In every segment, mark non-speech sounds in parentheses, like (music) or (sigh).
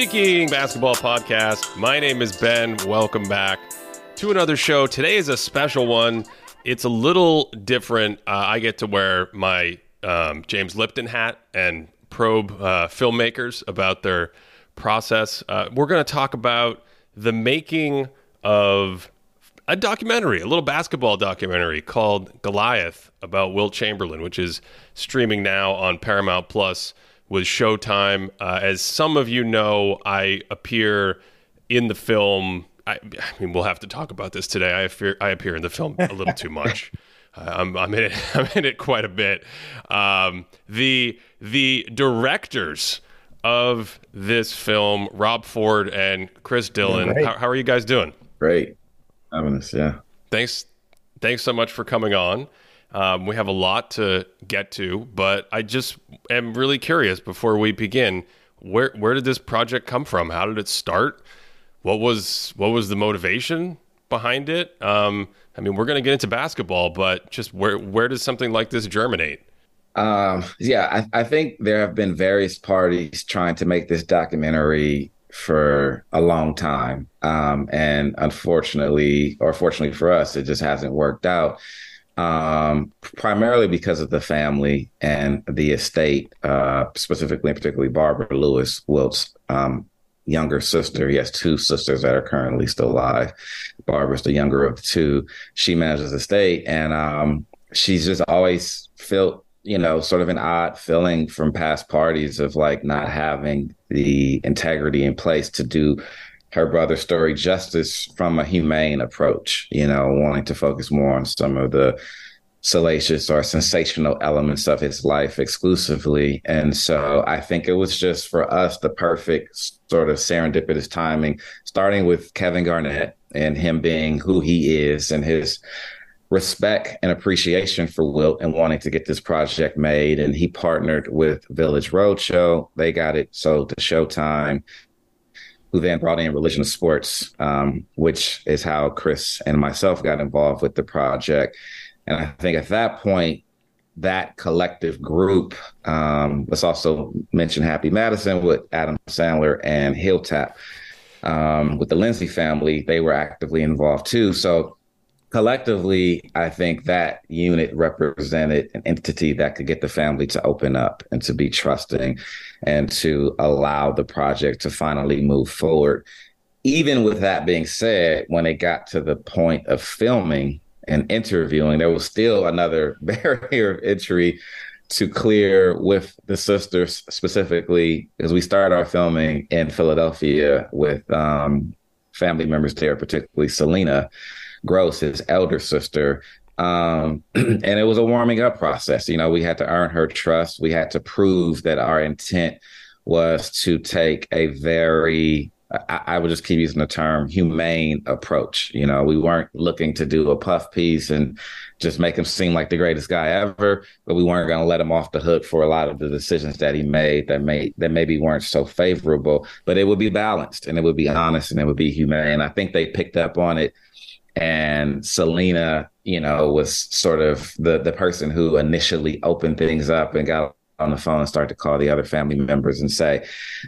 Thinking Basketball Podcast. My name is Ben. Welcome back to another show. Today is a special one. It's a little different. Uh, I get to wear my um, James Lipton hat and probe uh, filmmakers about their process. Uh, we're going to talk about the making of a documentary, a little basketball documentary called Goliath about Wilt Chamberlain, which is streaming now on Paramount Plus with Showtime. Uh, as some of you know, I appear in the film. I, I, mean, we'll have to talk about this today. I appear, I appear in the film a little too much. (laughs) Uh, I'm, I'm, in it. (laughs) I'm in it quite a bit. Um, the the directors of this film, Rob Ford and Chris Dillon. How, how, are you guys doing? Great, having us. Yeah. Thanks. Thanks so much for coming on. Um, we have a lot to get to, but I just am really curious before we begin. Where where did this project come from? How did it start? What was what was the motivation behind it? Um, I mean, we're going to get into basketball, but just where where does something like this germinate? Um, yeah, I, I think there have been various parties trying to make this documentary for a long time, um, and unfortunately, or fortunately for us, it just hasn't worked out um, primarily because of the family and the estate, uh, specifically and particularly Barbara Lewis, Wilt's um, younger sister. He has two sisters that are currently still alive. Barbara's the younger of two. She manages the estate, and um, she's just always felt, you know, sort of an odd feeling from past parties of like not having the integrity in place to do her brother's story justice from a humane approach, you know, wanting to focus more on some of the salacious or sensational elements of his life exclusively. And so I think it was just for us the perfect sort of serendipitous timing, starting with Kevin Garnett and him being who he is and his respect and appreciation for Wilt and wanting to get this project made. And he partnered with Village Roadshow. They got it sold to Showtime who then brought in Religion of Sports, um, which is how Chris and myself got involved with the project. And I think at that point, that collective group, um, let's also mention Happy Madison with Adam Sandler and Hilltap. Um, with the Lindsay family, they were actively involved too. So collectively, I think that unit represented an entity that could get the family to open up and to be trusting and to allow the project to finally move forward. Even with that being said, when it got to the point of filming and interviewing, there was still another (laughs) barrier of entry to clear with the sisters specifically, as we started our filming in Philadelphia with um, family members there, particularly Selena Gross, his elder sister. Um, (clears throat) and it was a warming up process. You know, we had to earn her trust. We had to prove that our intent was to take a very I, I, would just keep using the term humane approach. You know, we weren't looking to do a puff piece and just make him seem like the greatest guy ever, but we weren't going to let him off the hook for a lot of the decisions that he made that may that maybe weren't so favorable. But it would be balanced and it would be honest and it would be humane. I think they picked up on it and Selena, you know, was sort of the the person who initially opened things up and got on the phone and started to call the other family members and say,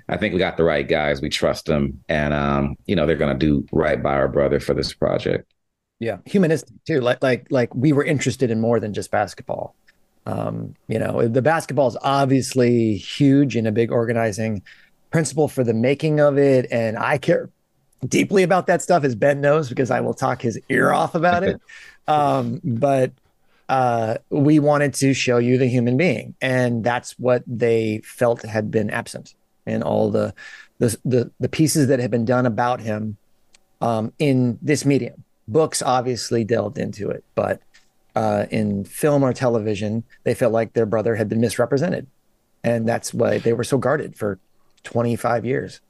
"I think we got the right guys. We trust them, and um, you know, they're going to do right by our brother for this project." Yeah, humanistic too. Like like like we were interested in more than just basketball. Um, you know, the basketball is obviously huge and a big organizing principle for the making of it, and I care deeply about that stuff, as Ben knows, because I will talk his ear off about it. (laughs) Um, but uh, we wanted to show you the human being, and that's what they felt had been absent in all the the the, the pieces that had been done about him um, in this medium. Books obviously delved into it, but uh, in film or television, they felt like their brother had been misrepresented, and that's why they were so guarded for 25 years.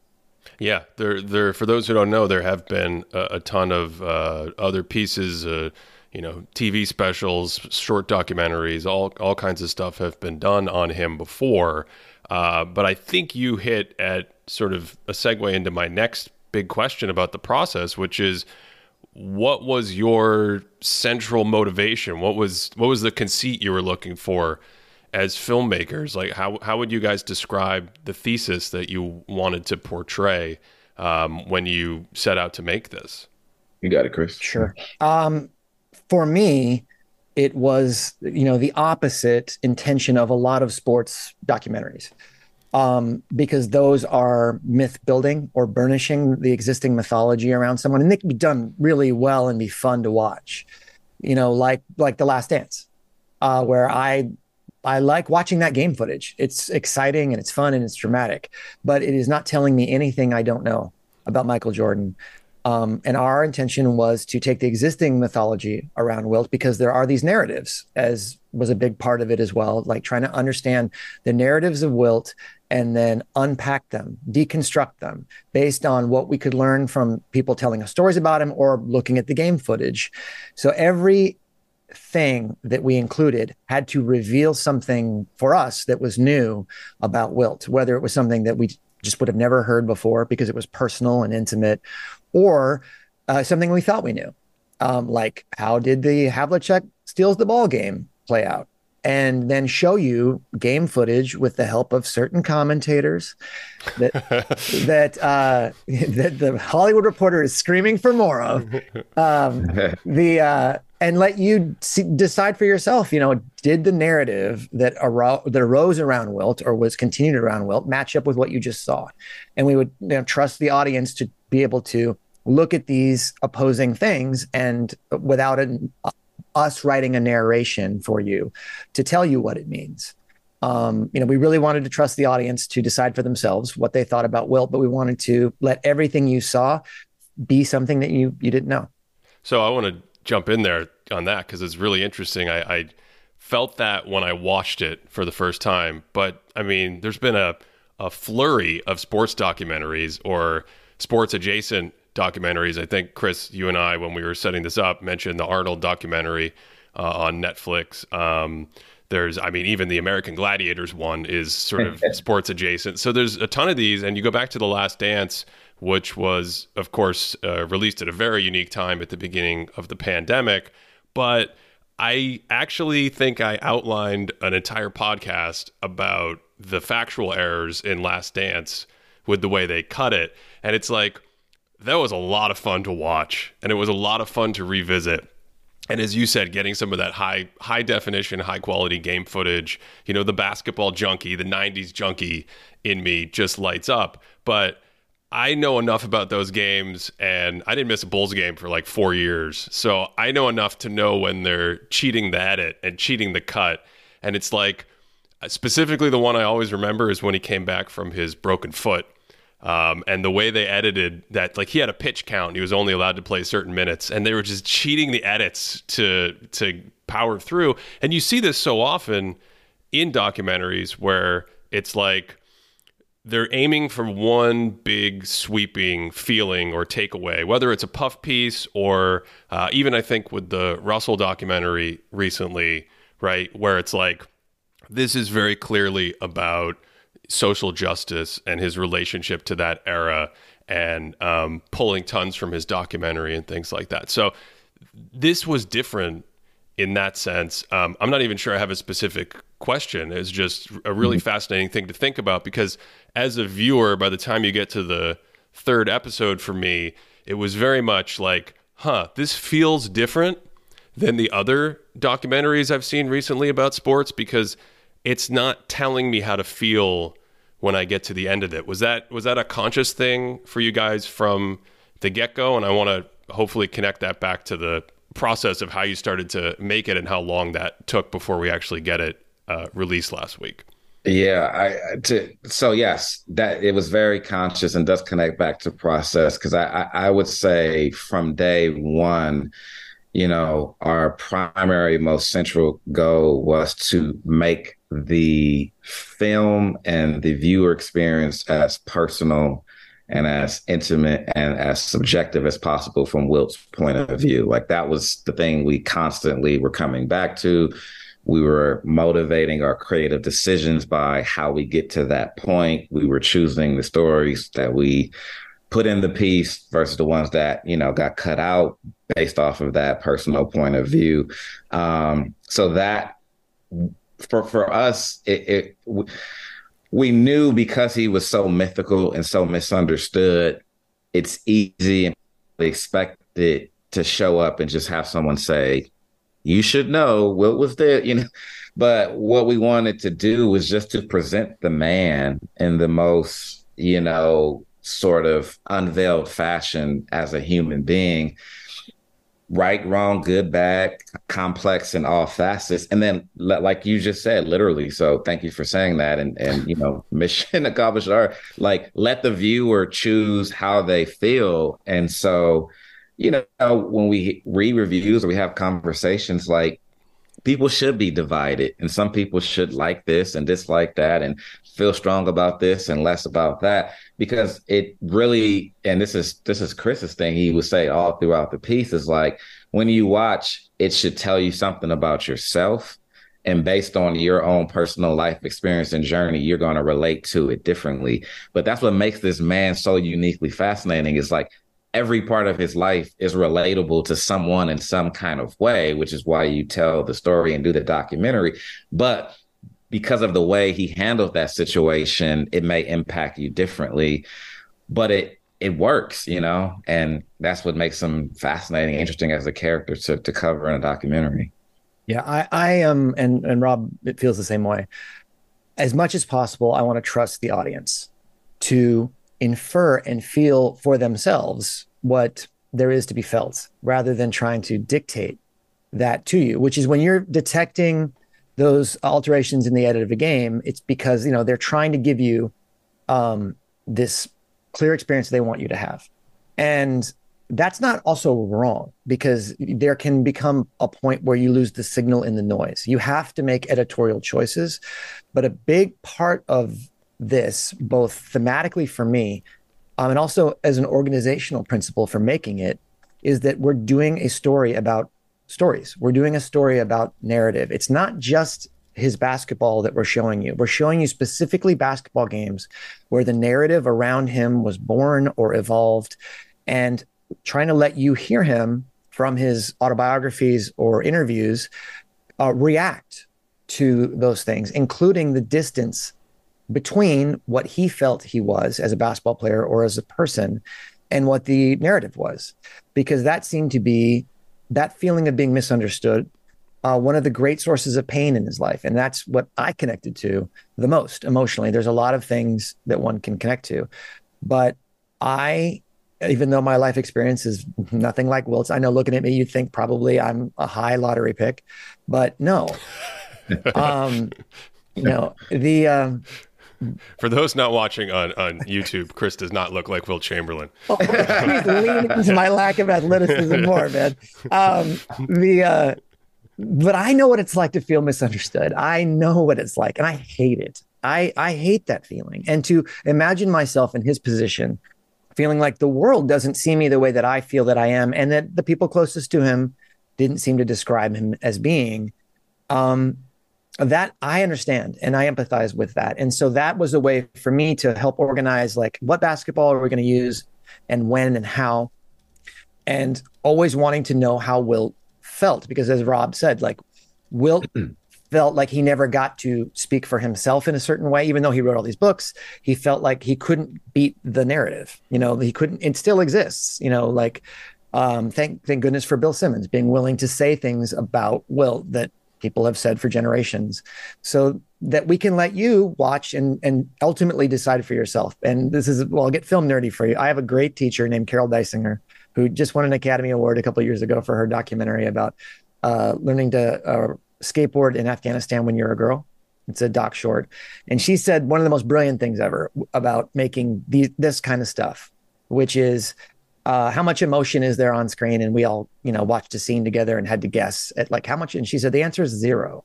Yeah, there, there. For those who don't know, there have been a, a ton of uh, other pieces, uh, you know, TV specials, short documentaries, all all kinds of stuff have been done on him before. Uh, but I think you hit at sort of a segue into my next big question about the process, which is, what was your central motivation? What was what was the conceit you were looking for as filmmakers? Like, how how would you guys describe the thesis that you wanted to portray um, when you set out to make this? You got it, Chris. Sure. Um, for me, it was you know the opposite intention of a lot of sports documentaries um, because those are myth building or burnishing the existing mythology around someone, and they can be done really well and be fun to watch. You know, like like The Last Dance, uh, where I I like watching that game footage. It's exciting and it's fun and it's dramatic, but it is not telling me anything I don't know about Michael Jordan. Um, and our intention was to take the existing mythology around Wilt because there are these narratives, as was a big part of it as well, like trying to understand the narratives of Wilt and then unpack them, deconstruct them based on what we could learn from people telling us stories about him or looking at the game footage. So every thing that we included had to reveal something for us that was new about Wilt, whether it was something that we just would have never heard before because it was personal and intimate, or uh, something we thought we knew. Um, like how did the Havlicek steals the ball game play out? and then show you game footage with the help of certain commentators that (laughs) that uh, that the Hollywood Reporter is screaming for more of. (laughs) Um, the uh, and let you see, decide for yourself. You know, did the narrative that, aro- that arose around Wilt or was continued around Wilt match up with what you just saw? And we would you know, trust the audience to be able to look at these opposing things and without an us writing a narration for you to tell you what it means. Um, you know, we really wanted to trust the audience to decide for themselves what they thought about Wilt, but we wanted to let everything you saw be something that you you didn't know. So I want to jump in there on that because it's really interesting. I, I felt that when I watched it for the first time, but I mean, there's been a a flurry of sports documentaries or sports adjacent documentaries. I think Chris, you and I, when we were setting this up, mentioned the Arnold documentary uh, on Netflix. Um, there's, I mean, even the American Gladiators one is sort of (laughs) sports adjacent. So there's a ton of these, and you go back to the Last Dance, which was, of course, uh, released at a very unique time at the beginning of the pandemic, but. I actually think I outlined an entire podcast about the factual errors in Last Dance with the way they cut it. And it's like, that was a lot of fun to watch and it was a lot of fun to revisit and as you said getting some of that high high definition high quality game footage you know the basketball junkie the 90s junkie in me just lights up but I know enough about those games, and I didn't miss a Bulls game for like four years. So I know enough to know when they're cheating the edit and cheating the cut. And it's like, specifically, the one I always remember is when he came back from his broken foot um, and the way they edited that, like he had a pitch count, he was only allowed to play certain minutes, and they were just cheating the edits to to power through. And you see this so often in documentaries where it's like they're aiming for one big sweeping feeling or takeaway, whether it's a puff piece or uh, even I think with the Russell documentary recently, right, where it's like this is very clearly about social justice and his relationship to that era and um, pulling tons from his documentary and things like that. So this was different in that sense. Um, I'm not even sure I have a specific question. is just a really mm-hmm. fascinating thing to think about because as a viewer, by the time you get to the third episode for me, it was very much like, huh, this feels different than the other documentaries I've seen recently about sports because it's not telling me how to feel when I get to the end of it. Was that was that a conscious thing for you guys from the get go? And I want to hopefully connect that back to the process of how you started to make it and how long that took before we actually get it uh, released last week. Yeah, I to so yes, that it was very conscious and does connect back to process because I, I I would say from day one, you know, our primary most central goal was to make the film and the viewer experience as personal and as intimate and as subjective as possible from Wilt's point of view. Like that was the thing we constantly were coming back to. We were motivating our creative decisions by how we get to that point. We were choosing the stories that we put in the piece versus the ones that, you know, got cut out based off of that personal point of view. Um, so that for for us, it, it we knew because he was so mythical and so misunderstood. It's easy and expected to show up and just have someone say, "You should know what was there," you know. But what we wanted to do was just to present the man in the most, you know, sort of unveiled fashion as a human being right, wrong, good, bad, complex in all facets. And then, like you just said, literally. So thank you for saying that. And and you know, (laughs) mission accomplished. Are like let the viewer choose how they feel. And so, you know, when we read reviews or we have conversations, like people should be divided, and some people should like this and dislike that, and feel strong about this and less about that because it really and this is this is chris's thing he would say all throughout the piece is like when you watch it should tell you something about yourself and based on your own personal life experience and journey you're going to relate to it differently. But that's what makes this man so uniquely fascinating is like every part of his life is relatable to someone in some kind of way which is why you tell the story and do the documentary but because of the way he handled that situation, it may impact you differently. But it it works, you know, and that's what makes him fascinating, interesting as a character to to cover in a documentary. Yeah, I I am, um, and and Rob, it feels the same way. As much as possible, I want to trust the audience to infer and feel for themselves what there is to be felt, rather than trying to dictate that to you. Which is when you're detecting those alterations in the edit of a game, it's because you know they're trying to give you um, this clear experience they want you to have, and that's not also wrong because there can become a point where you lose the signal in the noise. You have to make editorial choices, but a big part of this, both thematically for me, um, and also as an organizational principle for making it, is that we're doing a story about stories. We're doing a story about narrative. It's not just his basketball that we're showing you. We're showing you specifically basketball games where the narrative around him was born or evolved and trying to let you hear him from his autobiographies or interviews uh, react to those things, including the distance between what he felt he was as a basketball player or as a person and what the narrative was, because that seemed to be that feeling of being misunderstood, uh, one of the great sources of pain in his life. And that's what I connected to the most emotionally. There's a lot of things that one can connect to. But I, even though my life experience is nothing like Wilt's, I know looking at me, you'd think probably I'm a high lottery pick, but no. (laughs) um, you know, the, um, (laughs) for those not watching on, on YouTube, Chris does not look like Wilt Chamberlain. (laughs) Oh, he's leaning into my lack of athleticism (laughs) more, man. Um, the uh, but I know what it's like to feel misunderstood. I know what it's like, and I hate it. I I hate that feeling. And to imagine myself in his position, feeling like the world doesn't see me the way that I feel that I am, and that the people closest to him didn't seem to describe him as being. Um, that I understand and I empathize with that. And so that was a way for me to help organize like what basketball are we going to use and when and how. And always wanting to know how Wilt felt because as Rob said, like Wilt (clears throat) felt like he never got to speak for himself in a certain way, even though he wrote all these books. He felt like he couldn't beat the narrative. You know, he couldn't. It still exists. You know, like um, thank thank goodness for Bill Simmons being willing to say things about Wilt that people have said for generations. So that we can let you watch and and ultimately decide for yourself. And this is well i'll get film nerdy for you. I have a great teacher named Carol Dysinger who just won an academy award a couple years ago for her documentary about uh, learning to uh, skateboard in afghanistan when you're a girl. It's a doc short. And she said one of the most brilliant things ever about making these, this kind of stuff which is uh, how much emotion is there on screen? And we all, you know, watched a scene together and had to guess at like how much. And she said the answer is zero.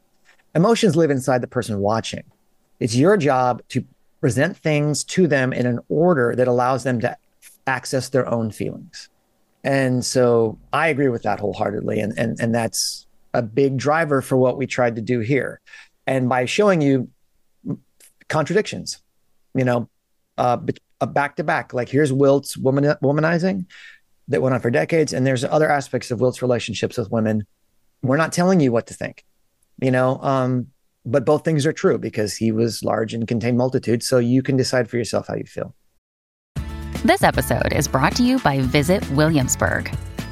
Emotions live inside the person watching. It's your job to present things to them in an order that allows them to access their own feelings. And so I agree with that wholeheartedly. And, and, and that's a big driver for what we tried to do here. And by showing you contradictions, you know, uh, a back to back. Like here's Wilt's woman womanizing that went on for decades, and there's other aspects of Wilt's relationships with women. We're not telling you what to think. You know, um, but both things are true because he was large and contained multitudes. So you can decide for yourself how you feel. This episode is brought to you by Visit Williamsburg.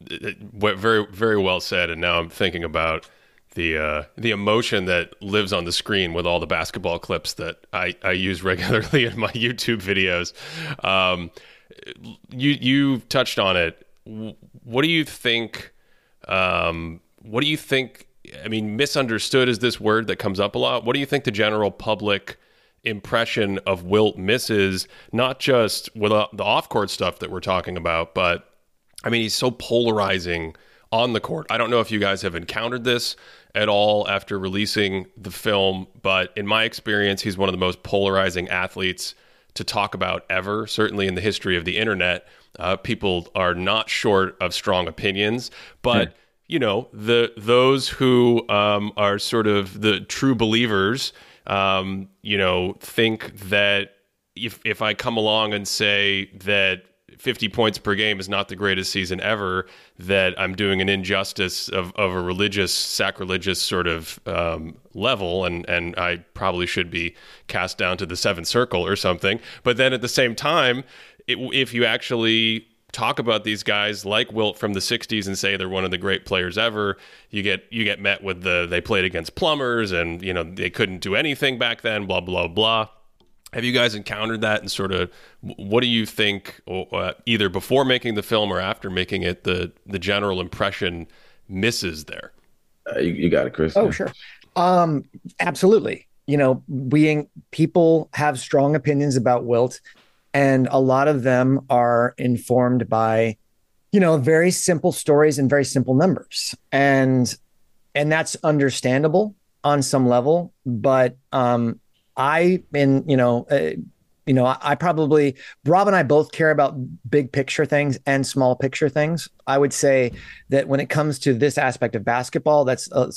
very very well said. And now I'm thinking about the uh, the emotion that lives on the screen with all the basketball clips that I, I use (laughs) regularly in my YouTube videos. Um, you you touched on it. What do you think? Um, what do you think? I mean, misunderstood is this word that comes up a lot. What do you think the general public impression of Wilt misses? Not just with uh, the off court stuff that we're talking about, but I mean, he's so polarizing on the court. I don't know if you guys have encountered this at all after releasing the film, but in my experience, he's one of the most polarizing athletes to talk about ever, certainly in the history of the internet. Uh, people are not short of strong opinions, but. Hmm. You know the those who um, are sort of the true believers. Um, you know, think that if if I come along and say that 50 points per game is not the greatest season ever, that I'm doing an injustice of, of a religious, sacrilegious sort of um, level, and, and I probably should be cast down to the seventh circle or something. But then at the same time, it, if you actually talk about these guys like Wilt from the 60s and say they're one of the great players ever, you get you get met with the they played against plumbers and you know they couldn't do anything back then, blah blah blah. Have you guys encountered that and sort of what do you think uh, either before making the film or after making it the the general impression misses there? Uh, you, you, got it, Chris. Oh, sure. Um, absolutely. You know, we people have strong opinions about Wilt, and a lot of them are informed by, you know, very simple stories and very simple numbers, and and that's understandable on some level. But um, I in you know. Uh, you know, I, I, probably Rob and I both care about big picture things and small picture things. I would say that when it comes to this aspect of basketball, that's a,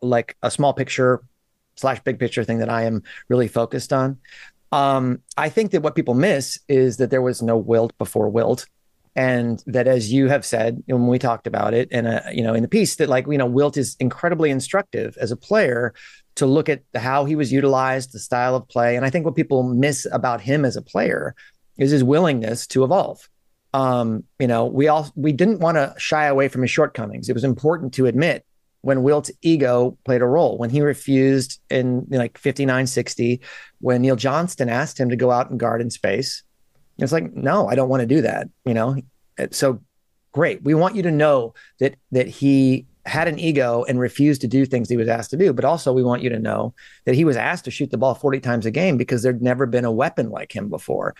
like a small picture slash big picture thing that I am really focused on. Um, I think that what people miss is that there was no Wilt before Wilt, and that as you have said when we talked about it, and uh, you know in the piece that like you know Wilt is incredibly instructive as a player to look at how he was utilized, the style of play. And I think what people miss about him as a player is his willingness to evolve. Um, you know, we all we didn't want to shy away from his shortcomings. It was important to admit when Wilt's ego played a role, when he refused in like 59 60, when Neil Johnston asked him to go out and guard in space. It's like, no, I don't want to do that. You know, so great. We want you to know that that he had an ego and refused to do things he was asked to do. But also, we want you to know that he was asked to shoot the ball 40 times a game because there'd never been a weapon like him before.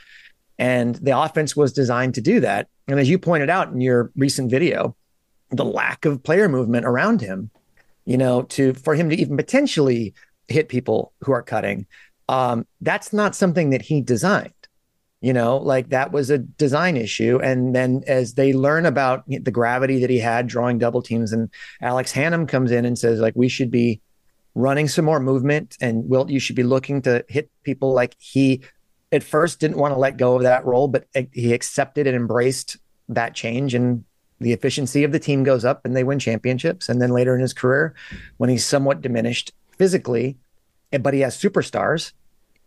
And the offense was designed to do that. And as you pointed out in your recent video, the lack of player movement around him, you know, to for him to even potentially hit people who are cutting, um, that's not something that he designed you know like that was a design issue. And then as they learn about the gravity that he had drawing double teams and alex hannum comes in and says like we should be running some more movement and wilt you should be looking to hit people. Like he at first didn't want to let go of that role but eh, he accepted and embraced that change and the efficiency of the team goes up and they win championships. And then later in his career when he's somewhat diminished physically eh, but he has superstars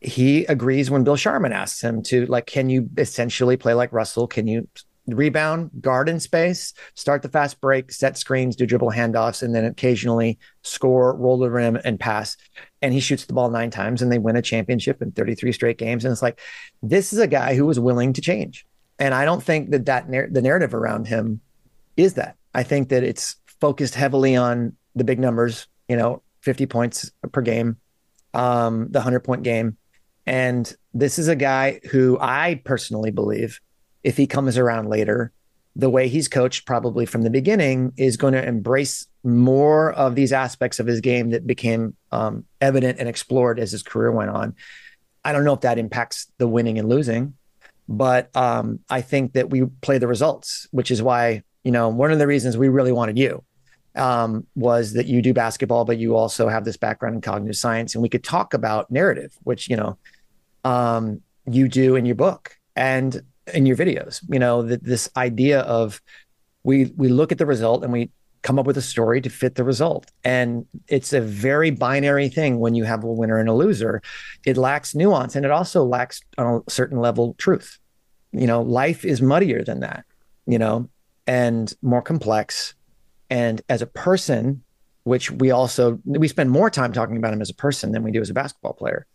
he agrees when Bill Sharman asks him to like, can you essentially play like Russell? Can you rebound, guard in space, start the fast break, set screens, do dribble handoffs, and then occasionally score, roll the rim, and pass. And he shoots the ball nine times, and they win a championship in 33 straight games. And it's like, this is a guy who was willing to change. And I don't think that that nar- the narrative around him is that. I think that it's focused heavily on the big numbers, you know, 50 points per game, um, the 100 point game. And this is a guy who I personally believe, if he comes around later, the way he's coached probably from the beginning is going to embrace more of these aspects of his game that became um, evident and explored as his career went on. I don't know if that impacts the winning and losing, but um, I think that we play the results, which is why, you know, one of the reasons we really wanted you um, was that you do basketball, but you also have this background in cognitive science. And we could talk about narrative, which, you know, um, you do in your book and in your videos, you know, that this idea of we, we look at the result and we come up with a story to fit the result. And it's a very binary thing when you have a winner and a loser. It lacks nuance and it also lacks on a certain level truth. You know, life is muddier than that, you know, and more complex. And as a person, which we also we spend more time talking about him as a person than we do as a basketball player.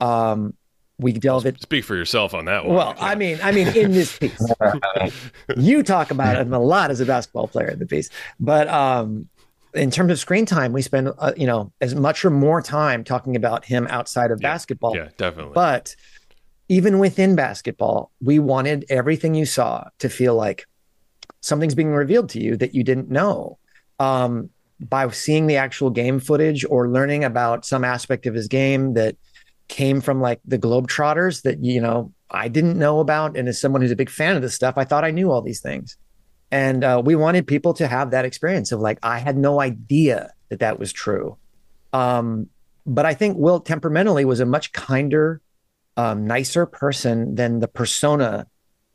Um, we delve it. Speak for yourself on that one. Well, I mean, I mean, in this piece, (laughs) you talk about him a lot as a basketball player in the piece, but um, in terms of screen time, we spend uh, you know as much or more time talking about him outside of Yeah. basketball. yeah, definitely. But even within basketball, we wanted everything you saw to feel like something's being revealed to you that you didn't know. Um, by seeing the actual game footage or learning about some aspect of his game that came from like the Globetrotters that, you know, I didn't know about. And as someone who's a big fan of this stuff, I thought I knew all these things. And uh, we wanted people to have that experience of like, I had no idea that that was true. Um, but I think Wilt temperamentally was a much kinder, um, nicer person than the persona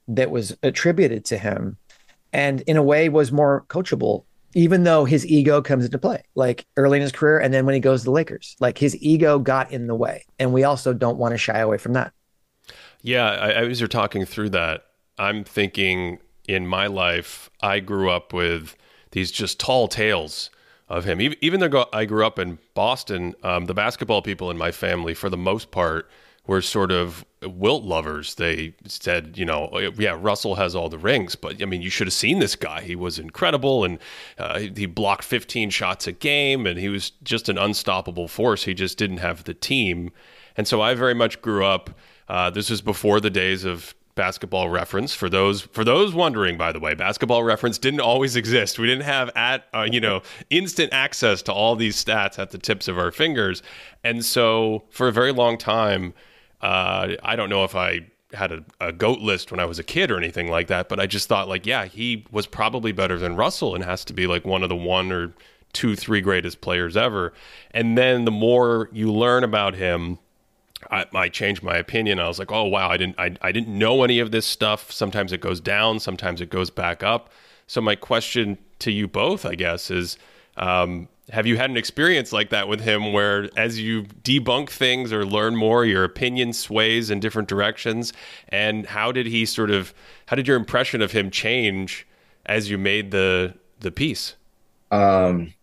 that was attributed to him, and in a way was more coachable. Even though his ego comes into play, like early in his career, and then when he goes to the Lakers, like his ego got in the way, and we also don't want to shy away from that. Yeah, I, as you're talking through that, I'm thinking in my life, I grew up with these just tall tales of him. Even, even though I grew up in Boston, um, the basketball people in my family, for the most part, were sort of Wilt lovers. They said, you know, yeah, Russell has all the rings, but I mean, you should have seen this guy. He was incredible, and uh, he blocked 15 shots a game, and he was just an unstoppable force. He just didn't have the team, and so I very much grew up. Uh, this was before the days of basketball reference for those for those wondering by the way basketball reference didn't always exist we didn't have at uh, you know instant access to all these stats at the tips of our fingers and so for a very long time uh, i don't know if i had a, a goat list when i was a kid or anything like that but i just thought like yeah he was probably better than russell and has to be like one of the one or two three greatest players ever and then the more you learn about him I, I changed my opinion. I was like, oh wow, I didn't I, I didn't know any of this stuff. Sometimes it goes down, sometimes it goes back up. So my question to you both, I guess, is um, have you had an experience like that with him where as you debunk things or learn more, your opinion sways in different directions? And how did he sort of how did your impression of him change as you made the the piece? Um,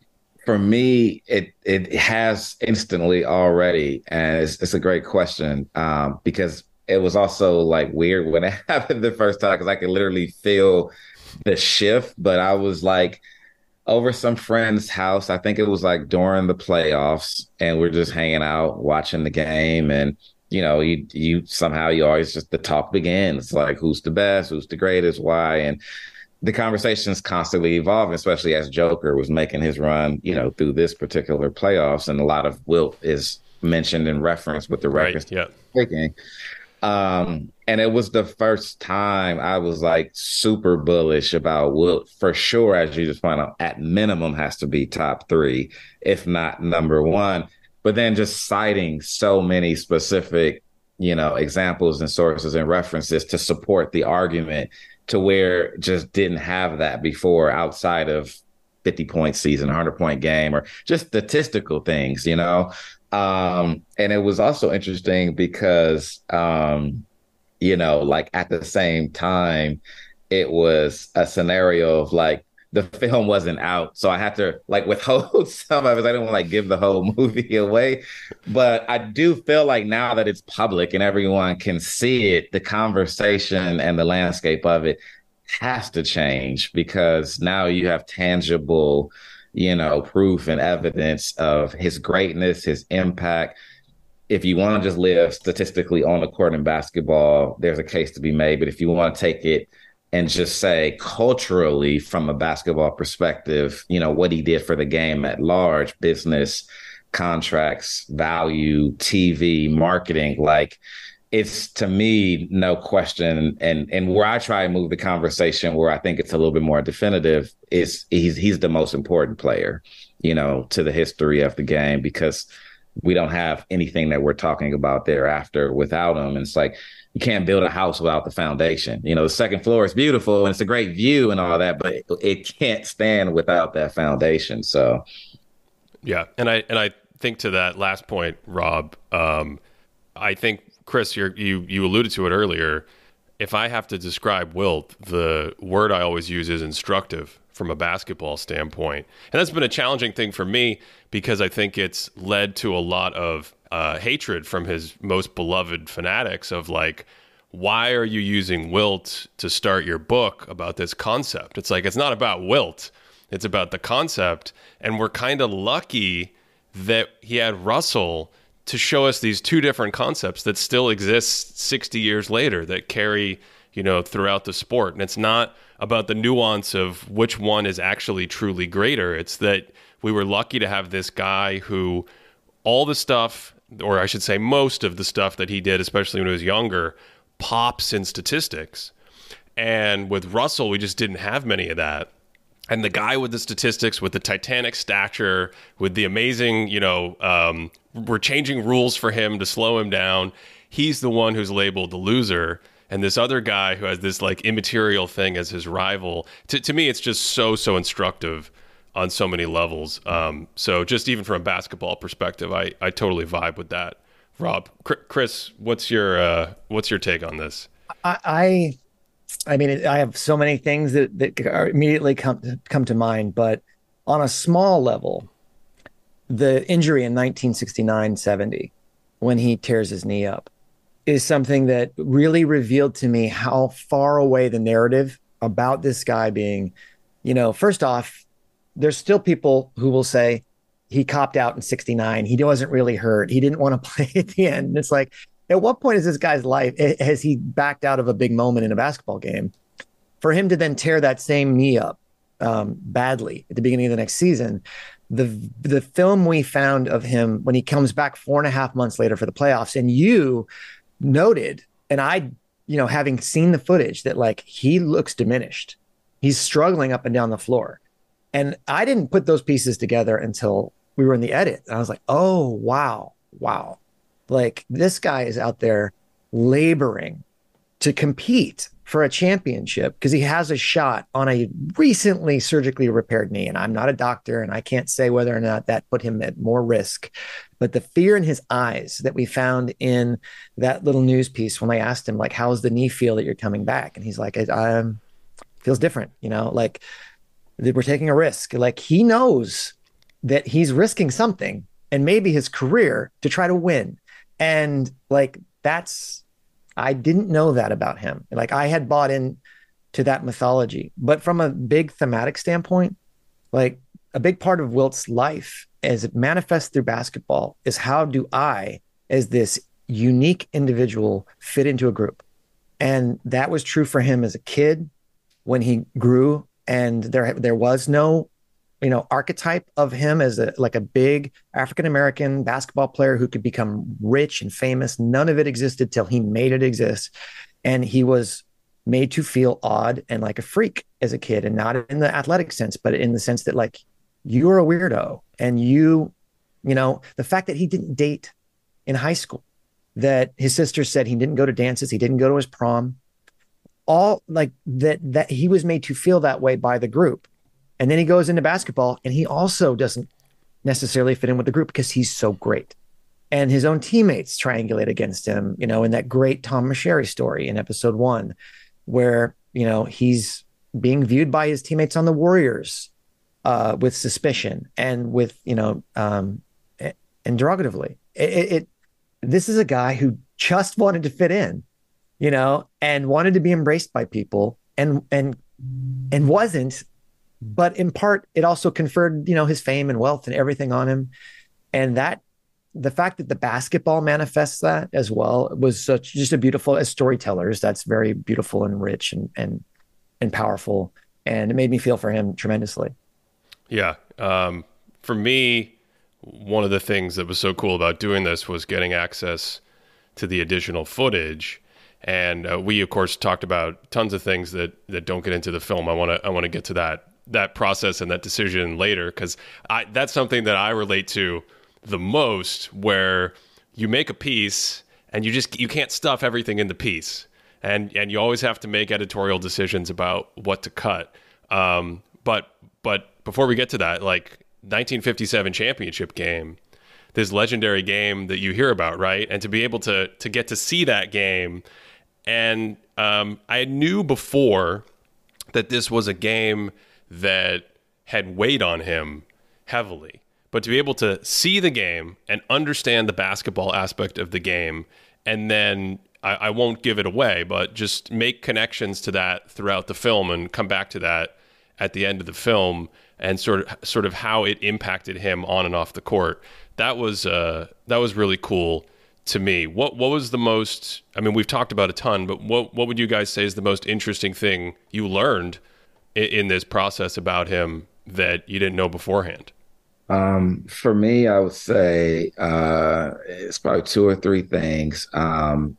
for me, it it has instantly already, and it's, it's a great question um, because it was also like weird when it (laughs) happened the first time because I could literally feel the shift. But I was like over some friend's house. I think it was like during the playoffs, and we're just hanging out watching the game, and you know, you you somehow you always just the talk begins like who's the best, who's the greatest, why, and the conversation's constantly evolving, especially as Joker was making his run, you know, through this particular playoffs, and a lot of Wilt is mentioned and referenced with the records Right. Yeah. taking. Um, and it was the first time I was like super bullish about Wilt for sure, as you just point out, at minimum has to be top three, if not number one. But then just citing so many specific, you know, examples and sources and references to support the argument to where just didn't have that before outside of 50 point season, 100 point game, or just statistical things, you know? Um, and it was also interesting because, um, you know, like at the same time, it was a scenario of like the film wasn't out, so I had to like (laughs) withhold some of it. I didn't want to like give the whole (laughs) movie away, but I do feel like now that it's public and everyone can see it, the conversation and the landscape of it has to change because now you have tangible, you know, proof and evidence of his greatness, his impact. If you want to just live statistically on the court in basketball, there's a case to be made. But if you want to take it and just say culturally from a basketball perspective, you know, what he did for the game at large, business, contracts, value, TV, marketing, like it's to me no question and and where I try and move the conversation where I think it's a little bit more definitive is he's he's the most important player, you know, to the history of the game because we don't have anything that we're talking about thereafter without him. And it's like you can't build a house without the foundation. You know, the second floor is beautiful and it's a great view and all that, but it, it can't stand without that foundation. So, yeah, and I and I think to that last point, Rob. Um, I think Chris, you you alluded to it earlier. If I have to describe Wilt, the word I always use is instructive from a basketball standpoint, and that's been a challenging thing for me because I think it's led to a lot of uh, hatred from his most beloved fanatics of like, why are you using Wilt to start your book about this concept? It's like, it's not about Wilt, it's about the concept. And we're kind of lucky that he had Russell to show us these two different concepts that still exist 60 years later that carry, you know, throughout the sport. And it's not about the nuance of which one is actually truly greater. It's that we were lucky to have this guy who all the stuff or I should say, most of the stuff that he did, especially when he was younger, pops in statistics. And with Russell, we just didn't have many of that. And the guy with the statistics, with the titanic stature, with the amazing, you know, um, we're changing rules for him to slow him down. He's the one who's labeled the loser. And this other guy who has this like immaterial thing as his rival. To, to me, it's just so, so instructive on so many levels. Um, so just even from a basketball perspective, I, I totally vibe with that. Rob, Chris, what's your uh, what's your take on this? I, I mean, I have so many things that that immediately come come to mind, but on a small level, the injury in 1969-70 when he tears his knee up is something that really revealed to me how far away the narrative about this guy being, you know, first off, there's still people who will say he copped out in 69. He wasn't really hurt. He didn't want to (laughs) play at the end. And it's like, at what point is this guy's life has he backed out of a big moment in a basketball game for him to then tear that same knee up um, badly at the beginning of the next season? The the film we found of him when he comes back four and a half months later for the playoffs, and you noted, and I, you know, having seen the footage, that like he looks diminished. He's struggling up and down the floor and I didn't put those pieces together until we were in the edit. And I was like, oh, wow, wow. Like this guy is out there laboring to compete for a championship because he has a shot on a recently surgically repaired knee. And I'm not a doctor and I can't say whether or not that put him at more risk. But the fear in his eyes that we found in that little news piece when I asked him, like, how's the knee feel that you're coming back? And he's like, it um, feels different, you know, like we're taking a risk. Like he knows that he's risking something and maybe his career to try to win. And like that's I didn't know that about him. Like I had bought in to that mythology. But from a big thematic standpoint, like a big part of Wilt's life as it manifests through basketball is how do I, as this unique individual, fit into a group? And that was true for him as a kid when he grew and there there was no you know archetype of him as a like a big African American basketball player who could become rich and famous. None of it existed till he made it exist, and he was made to feel odd and like a freak as a kid, and not in the athletic sense, but in the sense that like you are a weirdo, and you, you know, the fact that he didn't date in high school, that his sister said he didn't go to dances, he didn't go to his prom, all like that that he was made to feel that way by the group. And then he goes into basketball and he also doesn't necessarily fit in with the group because he's so great. And his own teammates triangulate against him, you know, in that great Tom Meschery story in episode one, where, you know, he's being viewed by his teammates on the Warriors uh, with suspicion and with you know um, and derogatively. It, it, it this is a guy who just wanted to fit in, you know, and wanted to be embraced by people, and and and wasn't. But in part, it also conferred, you know, his fame and wealth and everything on him, and that the fact that the basketball manifests that as well was such just a beautiful as storytellers. That's very beautiful and rich and and and powerful, and it made me feel for him tremendously. Yeah, um, for me, one of the things that was so cool about doing this was getting access to the additional footage. And uh, we, of course, talked about tons of things that, that don't get into the film. I want to I want to get to that that process and that decision later because that's something that I relate to the most. Where you make a piece and you just you can't stuff everything in the piece, and and you always have to make editorial decisions about what to cut. Um, but but before we get to that, like 1957 championship game, this legendary game that you hear about, right? And to be able to to get to see that game, and um, I knew before that this was a game that had weighed on him heavily. But to be able to see the game and understand the basketball aspect of the game, and then I, I won't give it away, but just make connections to that throughout the film and come back to that at the end of the film and sort of sort of how it impacted him on and off the court. That was uh, that was really cool to me. What what was the most? I mean, we've talked about a ton, but what what would you guys say is the most interesting thing you learned in, in this process about him that you didn't know beforehand? Um, for me, I would say uh, it's probably two or three things. Um,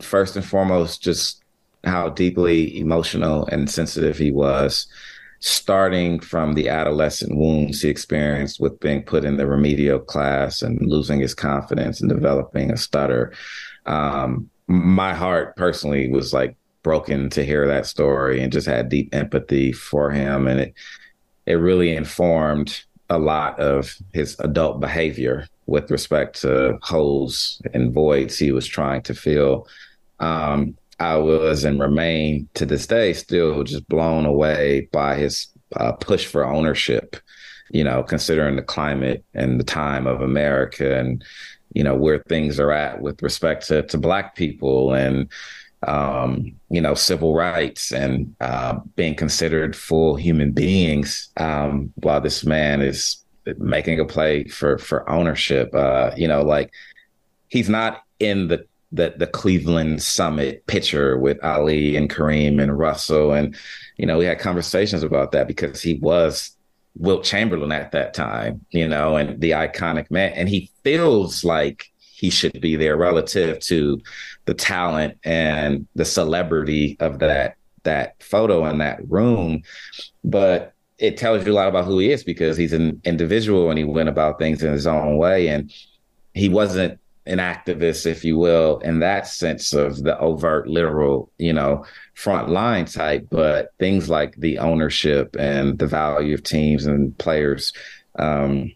first and foremost, just how deeply emotional and sensitive he was starting from the adolescent wounds he experienced with being put in the remedial class and losing his confidence and developing a stutter. Um, my heart personally was like broken to hear that story and just had deep empathy for him. And it, it really informed a lot of his adult behavior with respect to holes and voids he was trying to fill. Um, I was and remain to this day still just blown away by his uh, push for ownership. You know, considering the climate and the time of America and you know where things are at with respect to to Black people and um, you know civil rights and uh, being considered full human beings. Um, while this man is making a play for for ownership, uh, you know, like he's not in the the the Cleveland Summit picture with Ali and Kareem and Russell, and you know we had conversations about that because he was Wilt Chamberlain at that time, you know, and the iconic man, and he feels like he should be there relative to the talent and the celebrity of that that photo in that room, but it tells you a lot about who he is because he's an individual and he went about things in his own way. And he wasn't an activist, if you will, in that sense of the overt, literal, you know, front line type, but things like the ownership and the value of teams and players, um,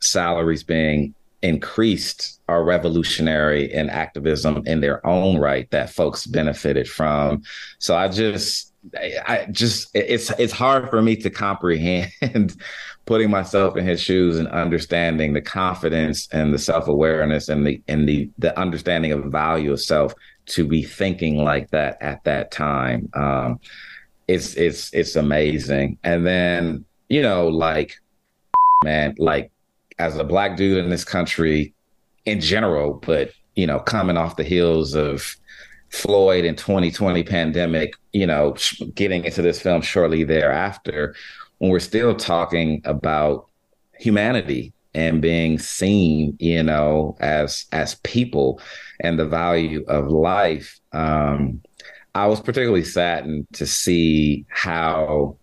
salaries being increased are revolutionary and activism in their own right that folks benefited from. So I just, I just, it's it's hard for me to comprehend (laughs) putting myself in his shoes and understanding the confidence and the self-awareness and the and the the understanding of value of self to be thinking like that at that time um it's it's it's amazing and then you know like man like as a black dude in this country in general but you know coming off the heels of Floyd and 2020 pandemic, you know, getting into this film shortly thereafter, when we're still talking about humanity and being seen, you know, as as people and the value of life. Um, I was particularly saddened to see how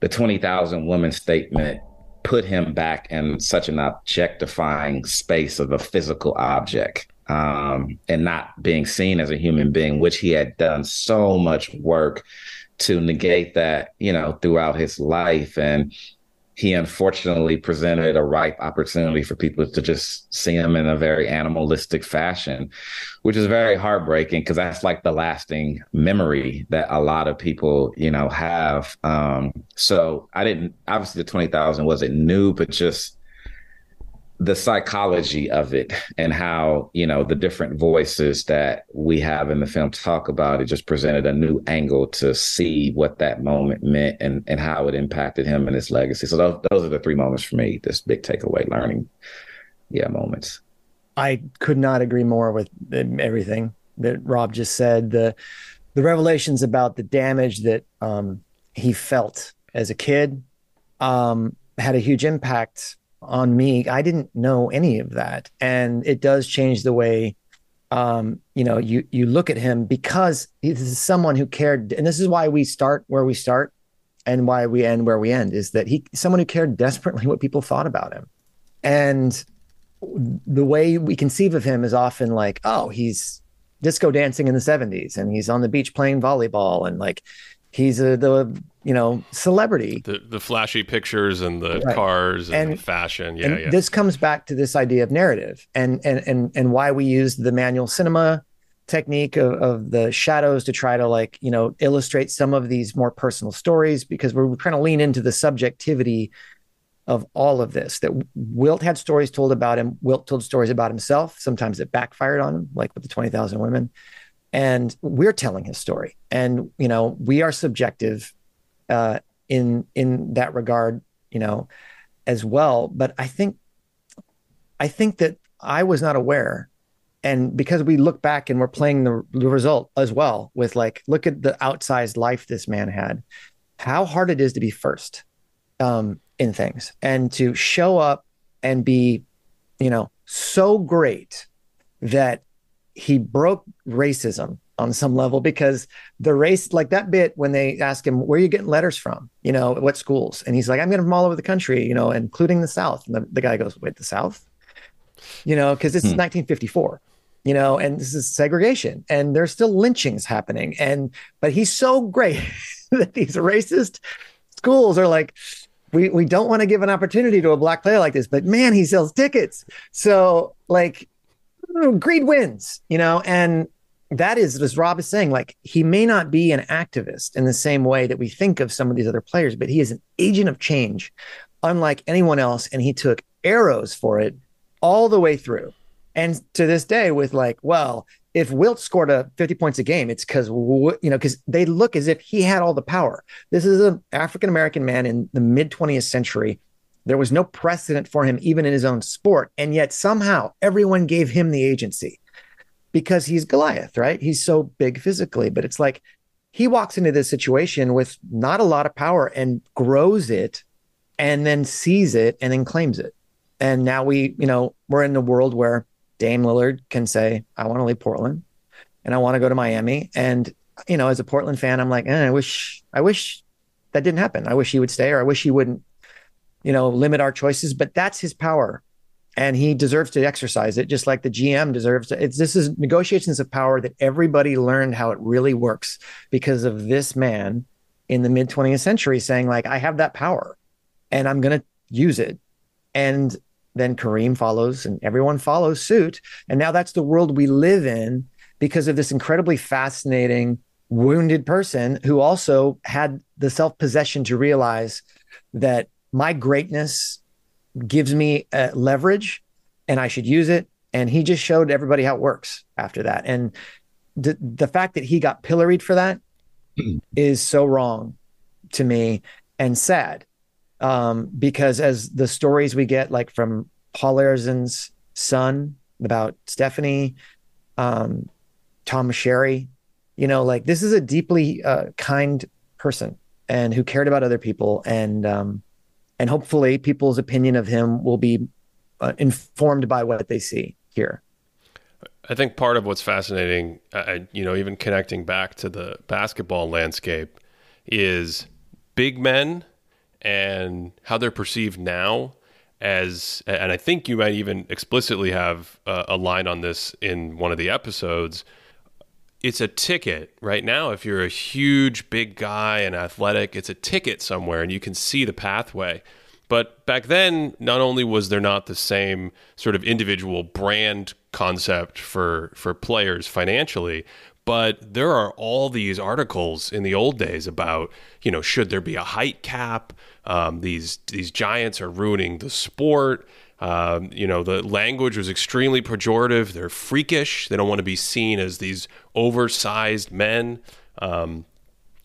the 20,000 women statement put him back in such an objectifying space of a physical object um, and not being seen as a human being, which he had done so much work to negate that, you know, throughout his life. And he unfortunately presented a ripe opportunity for people to just see him in a very animalistic fashion, which is very heartbreaking because that's like the lasting memory that a lot of people, you know, have. Um, so I didn't obviously the twenty thousand wasn't new, but just the psychology of it and how you know the different voices that we have in the film talk about it just presented a new angle to see what that moment meant and and how it impacted him and his legacy. So those, those are the three moments for me this big takeaway learning yeah moments. I could not agree more with everything that rob just said. The the revelations about the damage that um, he felt as a kid um, had a huge impact on me. I didn't know any of that, and it does change the way um, you know you you look at him because this is someone who cared, and this is why we start where we start and why we end where we end is that he someone who cared desperately what people thought about him, and the way we conceive of him is often like, oh, he's disco dancing in the 70s and he's on the beach playing volleyball and like he's a, the you know celebrity. The the flashy pictures and the right. cars and, and fashion. Yeah, and yeah. this comes back to this idea of narrative and and and and why we use the manual cinema technique of, of the shadows to try to like you know illustrate some of these more personal stories because we're trying to lean into the subjectivity of all of this that wilt had stories told about him wilt told stories about himself. Sometimes it backfired on him like with the 20000 women. And we're telling his story. And you know we are subjective uh, in in that regard you know as well. But i think i think that i was not aware. And because we look back and we're playing the, the result as well with like look at the outsized life this man had how hard it is to be first um, in things and to show up and be you know so great that he broke racism on some level because the race like that bit when they ask him where are you getting letters from? You know what schools? And he's like i'm getting from all over the country you know including the south. And the, the guy goes wait the south? You know because this hmm. is 1954 you know and this is segregation and there's still lynchings happening and but he's so great (laughs) that these racist schools are like we, we don't want to give an opportunity to a black player like this but man he sells tickets. So like greed wins, you know, and that is, as Rob is saying, like he may not be an activist in the same way that we think of some of these other players, but he is an agent of change, unlike anyone else. And he took arrows for it all the way through. And to this day, with like, well, if Wilt scored a 50 points a game, it's because, you know, because they look as if he had all the power. This is an African American man in the mid 20th century there was no precedent for him, even in his own sport. And yet somehow everyone gave him the agency because he's Goliath, right? He's so big physically. But it's like he walks into this situation with not a lot of power and grows it and then sees it and then claims it. And now we, you know, we're in the world where Dame Lillard can say, I want to leave Portland and I want to go to Miami. And, you know, as a Portland fan, I'm like, eh, I wish, I wish that didn't happen. I wish he would stay or I wish he wouldn't you know, limit our choices, but that's his power. And he deserves to exercise it, just like the GM deserves to. It's this is negotiations of power that everybody learned how it really works because of this man in the mid 20th century saying, like, I have that power and I'm gonna use it. And then Kareem follows and everyone follows suit. And now that's the world we live in because of this incredibly fascinating wounded person who also had the self possession to realize that my greatness gives me uh, leverage and I should use it. And he just showed everybody how it works after that. And the, the fact that he got pilloried for that (clears throat) is so wrong to me and sad. Um, because as the stories we get, like from Paul Arizin's son about Stephanie, um, Tom Sherry, you know, like this is a deeply uh, kind person and who cared about other people. And um, and hopefully people's opinion of him will be uh, informed by what they see here. I think part of what's fascinating, uh, you know, even connecting back to the basketball landscape, is big men and how they're perceived now as and I think you might even explicitly have uh, a line on this in one of the episodes it's a ticket right now if you're a huge big guy and athletic it's a ticket somewhere and you can see the pathway But back then, not only was there not the same sort of individual brand concept for for players financially, but there are all these articles in the old days about you know should there be a height cap? Um, these these giants are ruining the sport. Um, you know the language was extremely pejorative. They're freakish. They don't want to be seen as these oversized men. Um,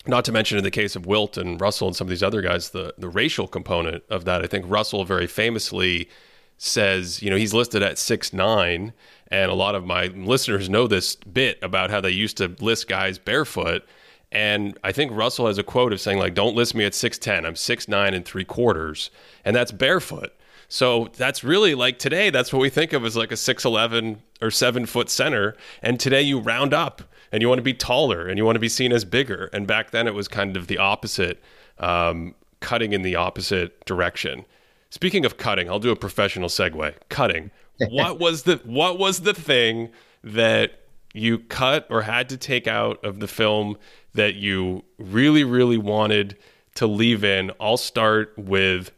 not to mention in the case of Wilt and Russell and some of these other guys, the the racial component of that. I think Russell very famously says, you know, he's listed at six nine, and a lot of my listeners know this bit about how they used to list guys barefoot. And I think Russell has a quote of saying like, "Don't list me at six ten. I'm six nine and three quarters, and that's barefoot." So that's really like today. That's what we think of as like a six eleven or seven foot center, and today you round up and you want to be taller and you want to be seen as bigger. And back then it was kind of the opposite, um, cutting in the opposite direction. Speaking of cutting, I'll do a professional segue. Cutting. (laughs) what was the what was the thing that you cut or had to take out of the film that you really really wanted to leave in? I'll start with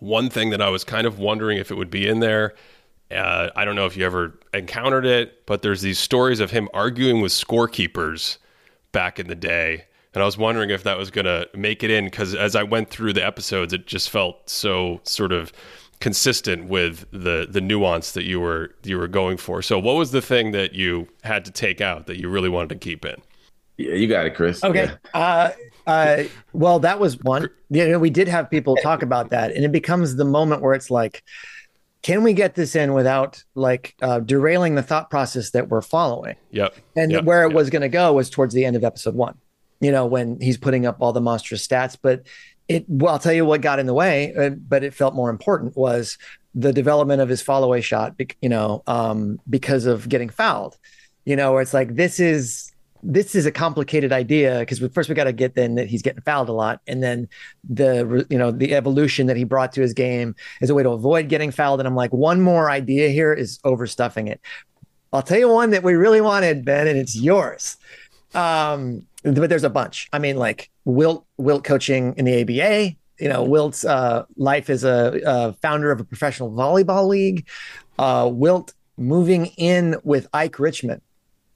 one thing that I was kind of wondering if it would be in there uh, I don't know if you ever encountered it, but there's these stories of him arguing with scorekeepers back in the day. And I was wondering if that was going to make it in because as I went through the episodes, it just felt so sort of consistent with the the nuance that you were you were going for. So, what was the thing that you had to take out that you really wanted to keep in? Yeah, you got it, Chris. Okay. Yeah. Uh, uh, well, that was one. You know, we did have people talk about that, and it becomes the moment where it's like, can we get this in without like uh, derailing the thought process that we're following? Yep. And yep. where it yep. was going to go was towards the end of episode one, you know, when he's putting up all the monstrous stats. But it, well, I'll tell you what got in the way, uh, but it felt more important was the development of his fadeaway shot, you know, um, because of getting fouled, you know, where it's like, this is, this is a complicated idea because first we got to get then that he's getting fouled a lot, and then the you know the evolution that he brought to his game is a way to avoid getting fouled. And I'm like, one more idea here is overstuffing it. I'll tell you one that we really wanted, Ben, and it's yours. Um, but there's a bunch. I mean, like Wilt Wilt coaching in the ABA. You know, Wilt's uh, life as a, a, founder of a professional volleyball league. Uh, Wilt moving in with Ike Richman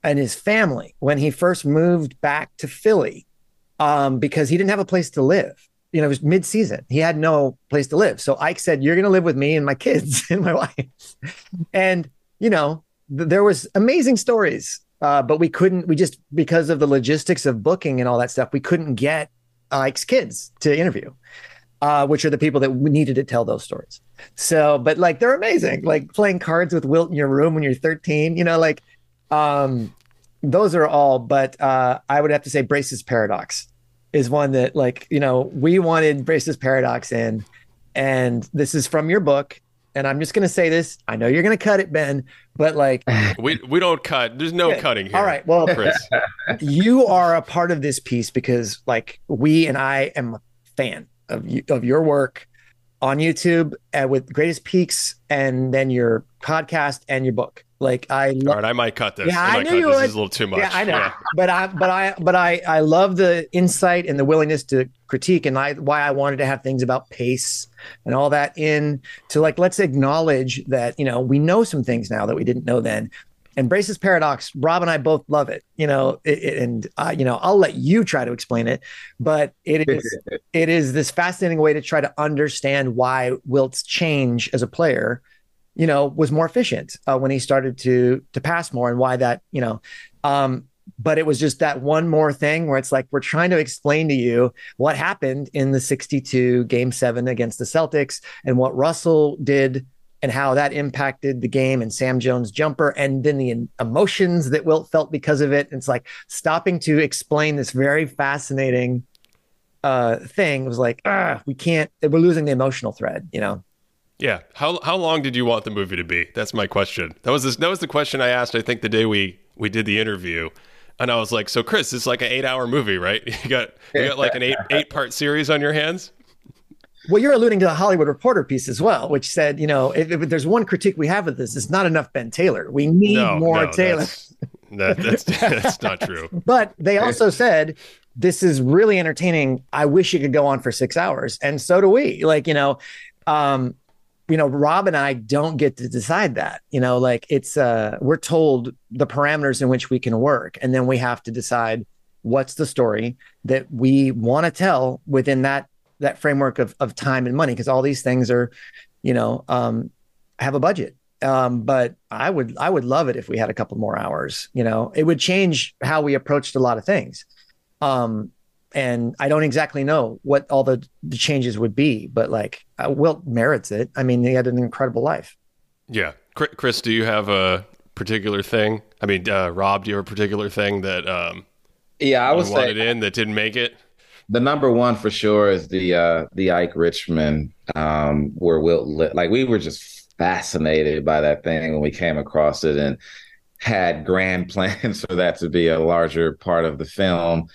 and his family when he first moved back to Philly um, because he didn't have a place to live. You know, it was mid-season. He had no place to live. So Ike said, "You're going to live with me and my kids (laughs) and my wife." And you know, th- there was amazing stories, uh, but we couldn't. We just because of the logistics of booking and all that stuff, we couldn't get Ike's kids to interview. Uh, which are the people that needed to tell those stories. So, but like they're amazing. Like playing cards with Wilt in your room when you're 13, you know, like um, those are all, but uh, I would have to say Braess's Paradox is one that, like, you know, we wanted Braess's Paradox in, and this is from your book. And I'm just going to say this. I know you're going to cut it, Ben, but like, (laughs) we we don't cut. There's no cutting here. all right. Well, Chris. (laughs) you are a part of this piece because, like, we and I am a fan of you, of your work on YouTube and with Greatest Peaks, and then your podcast and your book. Like, I All love. right, I might cut this. Yeah, I I might knew cut you this. would. This is a little too much. Yeah, I know. But I, but I, but I, I love the insight and the willingness to critique, and I, why I wanted to have things about pace and all that in to like let's acknowledge that you know we know some things now that we didn't know then. And Braess's paradox, Rob and I both love it. You know, it, it- and uh, you know, I'll let you try to explain it, but it is (laughs) it is this fascinating way to try to understand why Wilt's change as a player, you know, was more efficient uh, when he started to to pass more, and why that, you know, um, but it was just that one more thing where it's like we're trying to explain to you what happened in the 62 game 7 against the Celtics and what Russell did and how that impacted the game and Sam Jones jumper and then the emotions that Wilt felt because of it. It's like stopping to explain this very fascinating uh thing it was like ah we can't we're losing the emotional thread you know Yeah. How how long did you want the movie to be? That's my question. That was this, that was the question I asked. I think the day we we did the interview, and I was like, "So Chris, it's like an eight hour movie, right? (laughs) You got you got like an eight (laughs) eight part series on your hands." Well, you're alluding to the Hollywood Reporter piece as well, which said, you know, if, if there's one critique we have of this, it's not enough Ben Taylor. We need No, more no, Taylor. That's, (laughs) that, that's that's not true. But they also said, this is really entertaining. I wish it could go on for six hours. And so do we. Like, you know, um, you know, Rob and I don't get to decide that. You know, like it's uh we're told the parameters in which we can work, and then we have to decide what's the story that we want to tell within that that framework of of time and money, because all these things are, you know, um, have a budget. Um, but I would I would love it if we had a couple more hours. You know, it would change how we approached a lot of things. Um, and I don't exactly know what all the, the changes would be, but like uh, Wilt merits it. I mean, he had an incredible life. Yeah, Chris, do you have a particular thing? I mean, uh, Rob, do you have a particular thing that um, yeah, I was wanted in that didn't make it? The number one for sure is the uh, the Ike Richman, um, where Wilt li- like we were just fascinated by that thing when we came across it and had grand (laughs) plans for that to be a larger part of the film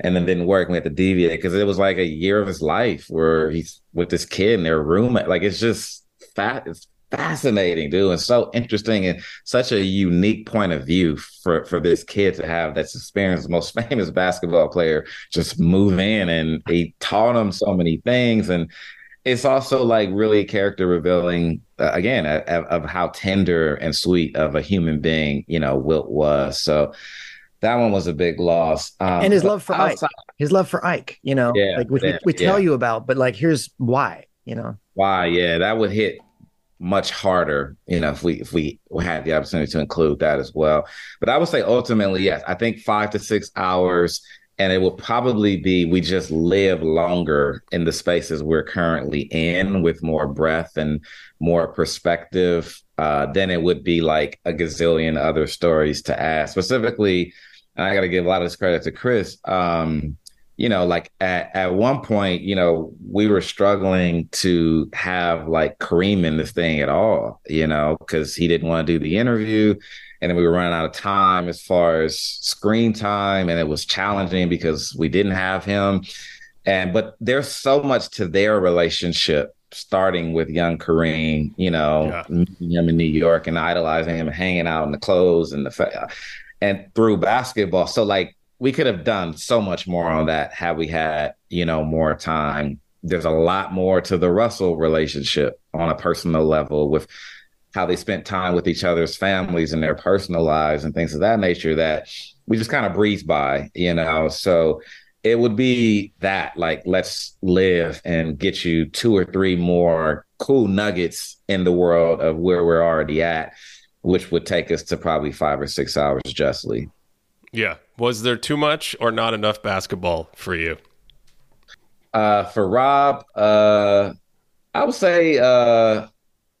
and then didn't work. We had to deviate because it was like a year of his life where he's with this kid in their room. Like it's just fat. It's fascinating, dude, and so interesting and such a unique point of view for for this kid to have that's experienced the most (laughs) famous basketball player just move in and he taught him so many things and it's also like really character revealing uh, again of, of how tender and sweet of a human being you know Wilt was so that one was a big loss. Um, and his love for outside, Ike, his love for Ike, you know, yeah, like we, yeah, we tell yeah. you about, but like here's why, you know, why, yeah, that would hit much harder, you know, if we if we had the opportunity to include that as well. But I would say ultimately, yes, I think five to six hours, and it will probably be we just live longer in the spaces we're currently in with more breath and more perspective uh, than it would be like a gazillion other stories to ask. Specifically, and I got to give a lot of this credit to Chris. Um, you know, like at, at one point, you know, we were struggling to have like Kareem in this thing at all, you know, because he didn't want to do the interview. And then we were running out of time as far as screen time. And it was challenging because we didn't have him. And, but there's so much to their relationship, starting with young Kareem, you know, Yeah. meeting him in New York and idolizing him and hanging out in the clothes and the, fa- and through basketball. So like we could have done so much more on that had we had, you know, more time. There's a lot more to the Russell relationship on a personal level with how they spent time with each other's families and their personal lives and things of that nature that we just kind of breeze by, you know. So it would be that like let's live and get you two or three more cool nuggets in the world of where we're already at which would take us to probably five or six hours justly. Yeah. Was there too much or not enough basketball for you? Uh, for Rob, uh, I would say, uh,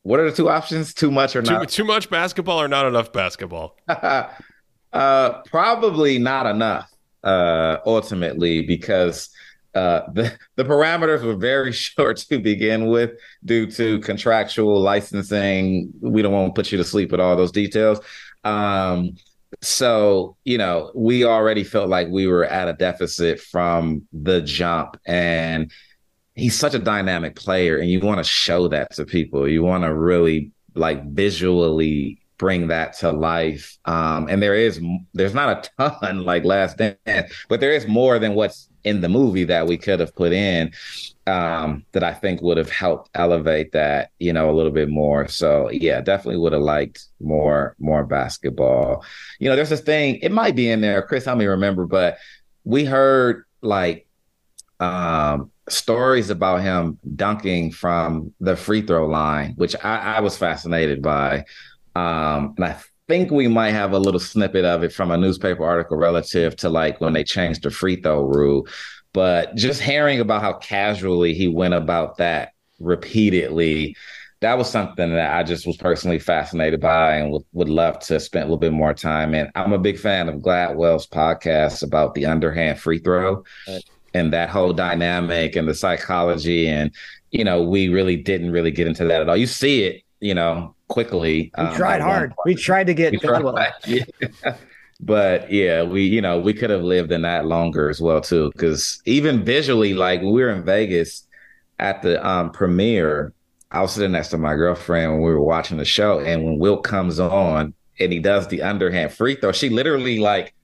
what are the two options? Too much or Too, not? too much basketball or not enough basketball? (laughs) uh, probably not enough. Uh, ultimately, because uh, the the parameters were very (laughs) short to begin with due to contractual licensing. We don't want to put you to sleep with all those details. Um, so you know, we already felt like we were at a deficit from the jump, and he's such a dynamic player, and you want to show that to people. You want to really like visually bring that to life. Um, and there is there's not a ton like Last Dance, but there is more than what's in the movie that we could have put in um, that I think would have helped elevate that, you know, a little bit more. So yeah, definitely would have liked more more basketball. You know, there's this thing, it might be in there, Chris, help me remember, but we heard like um stories about him dunking from the free throw line, which I, I was fascinated by. Um, and I think we might have a little snippet of it from a newspaper article relative to like when they changed the free throw rule. But just hearing about how casually he went about that repeatedly, that was something that I just was personally fascinated by and would, would love to spend a little bit more time in. I'm a big fan of Gladwell's podcast about the underhand free throw and that whole dynamic and the psychology. And, you know, we really didn't really get into that at all. You see it, you know, quickly. We um, tried hard. We tried to get tried. (laughs) Yeah. But yeah, we you know we could have lived in that longer as well too. Because even visually, like we were in Vegas at the um, premiere, I was sitting next to my girlfriend when we were watching the show, and when Wilt comes on and he does the underhand free throw, she literally like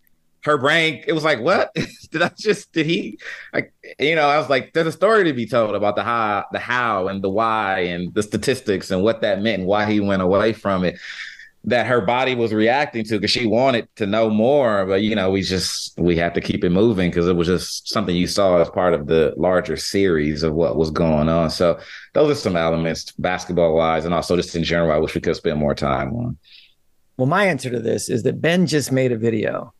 her brain, it was like, what? (laughs) Did I just did he like you know, I was like, there's a story to be told about the how the how and the why and the statistics and what that meant and why he went away from it that her body was reacting to because she wanted to know more but you know we just we have to keep it moving because it was just something you saw as part of the larger series of what was going on. So those are some elements basketball wise and also just in general i wish we could spend more time on. Well my answer to this is that ben just made a video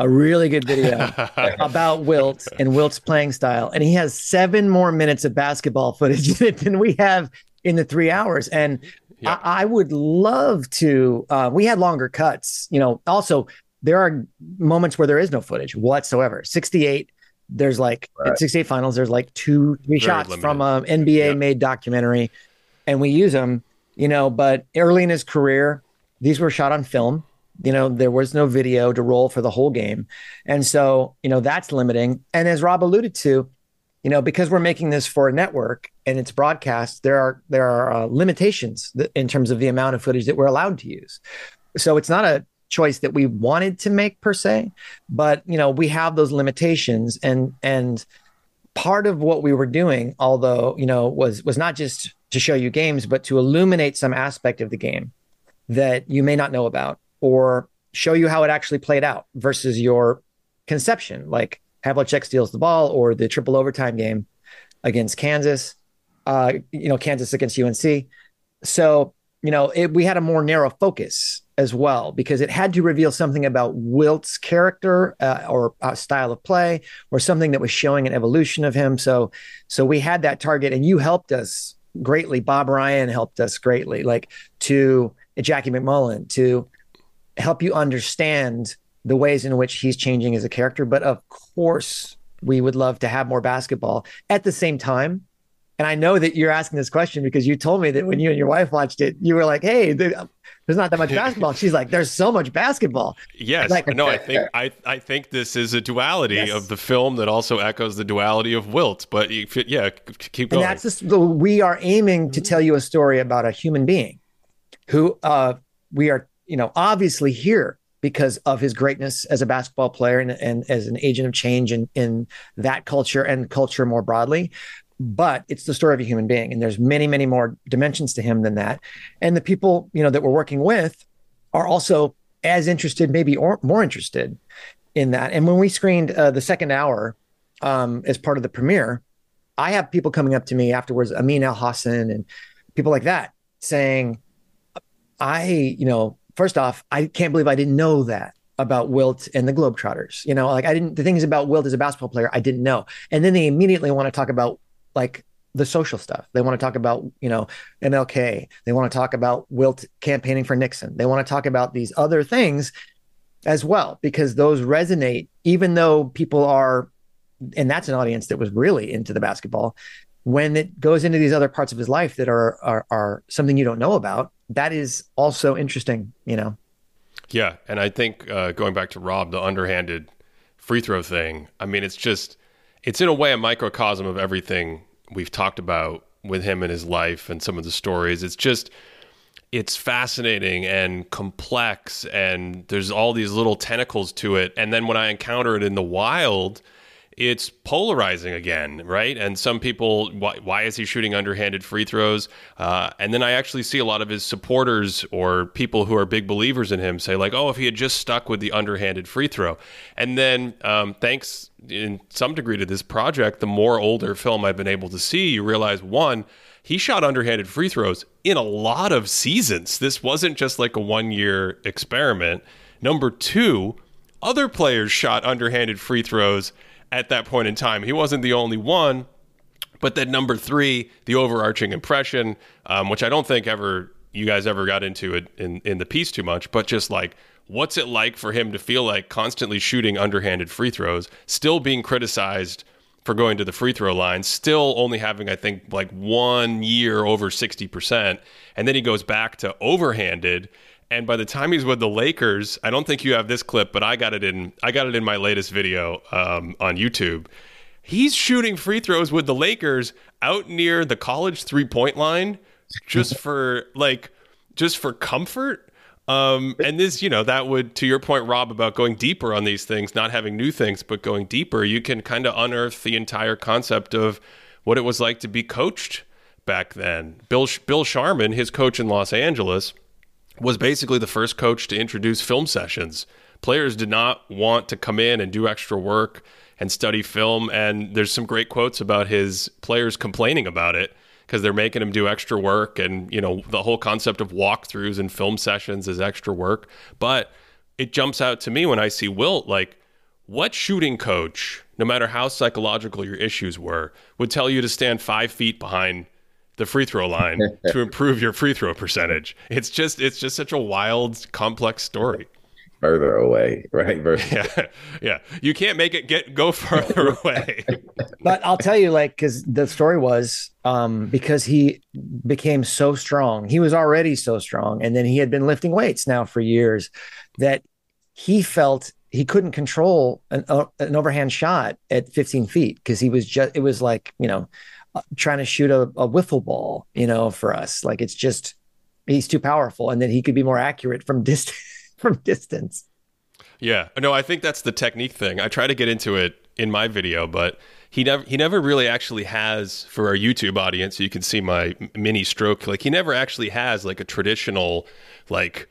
a really good video (laughs) about Wilt and Wilt's playing style. And he has seven more minutes of basketball footage (laughs) than we have in the three hours. And yeah. I, I, would love to. Uh, we had longer cuts. You know, also there are moments where there is no footage whatsoever. 68. There's like right. 68 finals. There's like two, three Very shots limited. from a NBA yeah. made documentary, and we use them. You know, but early in his career, these were shot on film. You know, there was no video to roll for the whole game, and so you know that's limiting. And as Rob alluded to, you know because we're making this for a network and it's broadcast there are there are uh, limitations in terms of the amount of footage that we're allowed to use. So it's not a choice that we wanted to make per se but you know we have those limitations and and part of what we were doing although you know was was not just to show you games but to illuminate some aspect of the game that you may not know about or show you how it actually played out versus your conception like Havlicek steals the ball or the triple overtime game against Kansas, uh, you know, Kansas against UNC. So, you know, it, we had a more narrow focus as well because it had to reveal something about Wilt's character uh, or uh, style of play or something that was showing an evolution of him. So, so we had that target, and you helped us greatly. Bob Ryan helped us greatly, like to Jackie MacMullan, to help you understand the ways in which he's changing as a character. But of course, we would love to have more basketball at the same time. And I know that you're asking this question because you told me that when you and your wife watched it, you were like, "Hey, there's not that much basketball." She's like, "There's so much basketball." Yes, like, no, I think I I think this is a duality yes. of the film that also echoes the duality of Wilt. But yeah, keep going. And that's just we are aiming to tell you a story about a human being who uh, we are, you know, obviously here because of his greatness as a basketball player and, and as an agent of change in, in that culture and culture more broadly. But it's the story of a human being and there's many many more dimensions to him than that. And the people you know that we're working with are also as interested maybe or more interested in that. And when we screened uh, the second hour um, as part of the premiere i have people coming up to me afterwards Amin Elhassan and people like that saying i you know first off, I can't believe I didn't know that about Wilt and the Globetrotters. You know, like I didn't, the things about Wilt as a basketball player, I didn't know. And then they immediately want to talk about like the social stuff. They want to talk about, you know, MLK. They want to talk about Wilt campaigning for Nixon. They want to talk about these other things as well, because those resonate, even though people are, and that's an audience that was really into the basketball. When it goes into these other parts of his life that are, are, are something you don't know about, that is also interesting, you know. Yeah, and I think uh, going back to Rob, the underhanded free throw thing. I mean, it's just it's in a way a microcosm of everything we've talked about with him and his life and some of the stories. It's just it's fascinating and complex and there's all these little tentacles to it. And then when I encounter it in the wild, it's polarizing again, right? And some people, why, why is he shooting underhanded free throws? Uh, and then I actually see a lot of his supporters or people who are big believers in him say, like, oh, if he had just stuck with the underhanded free throw. And then, um, thanks in some degree to this project, the more older film I've been able to see, you realize one, he shot underhanded free throws in a lot of seasons. This wasn't just like a one year experiment. Number two, other players shot underhanded free throws at that point in time. He wasn't the only one. But then number three, the overarching impression, um, which I don't think ever you guys ever got into it in, in the piece too much, but just like what's it like for him to feel like constantly shooting underhanded free throws, still being criticized for going to the free throw line, still only having, I think, like one year over 60%. And then he goes back to overhanded and by the time he's with the Lakers, I don't think you have this clip, but I got it in. I got it in my latest video um, on YouTube. He's shooting free throws with the Lakers out near the college three point line, just for like, just for comfort. Um, and this, you know, that would, to your point, Rob, about going deeper on these things, not having new things, but going deeper, you can kind of unearth the entire concept of what it was like to be coached back then. Bill Bill Sharman, his coach in Los Angeles, was basically the first coach to introduce film sessions. Players did not want to come in and do extra work and study film, and there's some great quotes about his players complaining about it because they're making him do extra work and you know the whole concept of walkthroughs and film sessions is extra work but it jumps out to me when i see wilt like what shooting coach no matter how psychological your issues were would tell you to stand five feet behind the free throw line (laughs) to improve your free throw percentage it's just it's just such a wild complex story further away, right? (laughs) yeah, yeah. You can't make it get go further (laughs) away. but I'll tell you, like, because the story was um, because he became so strong. He was already so strong, and then he had been lifting weights now for years that he felt he couldn't control an, uh, an overhand shot at 15 feet because he was just it was like you know trying to shoot a, a wiffle ball you know for us like it's just he's too powerful and then he could be more accurate from distance (laughs) from distance. Yeah, no, I think that's the technique thing. I try to get into it in my video, but he never he never really actually has for our YouTube audience. You can see my mini stroke. Like he never actually has like a traditional like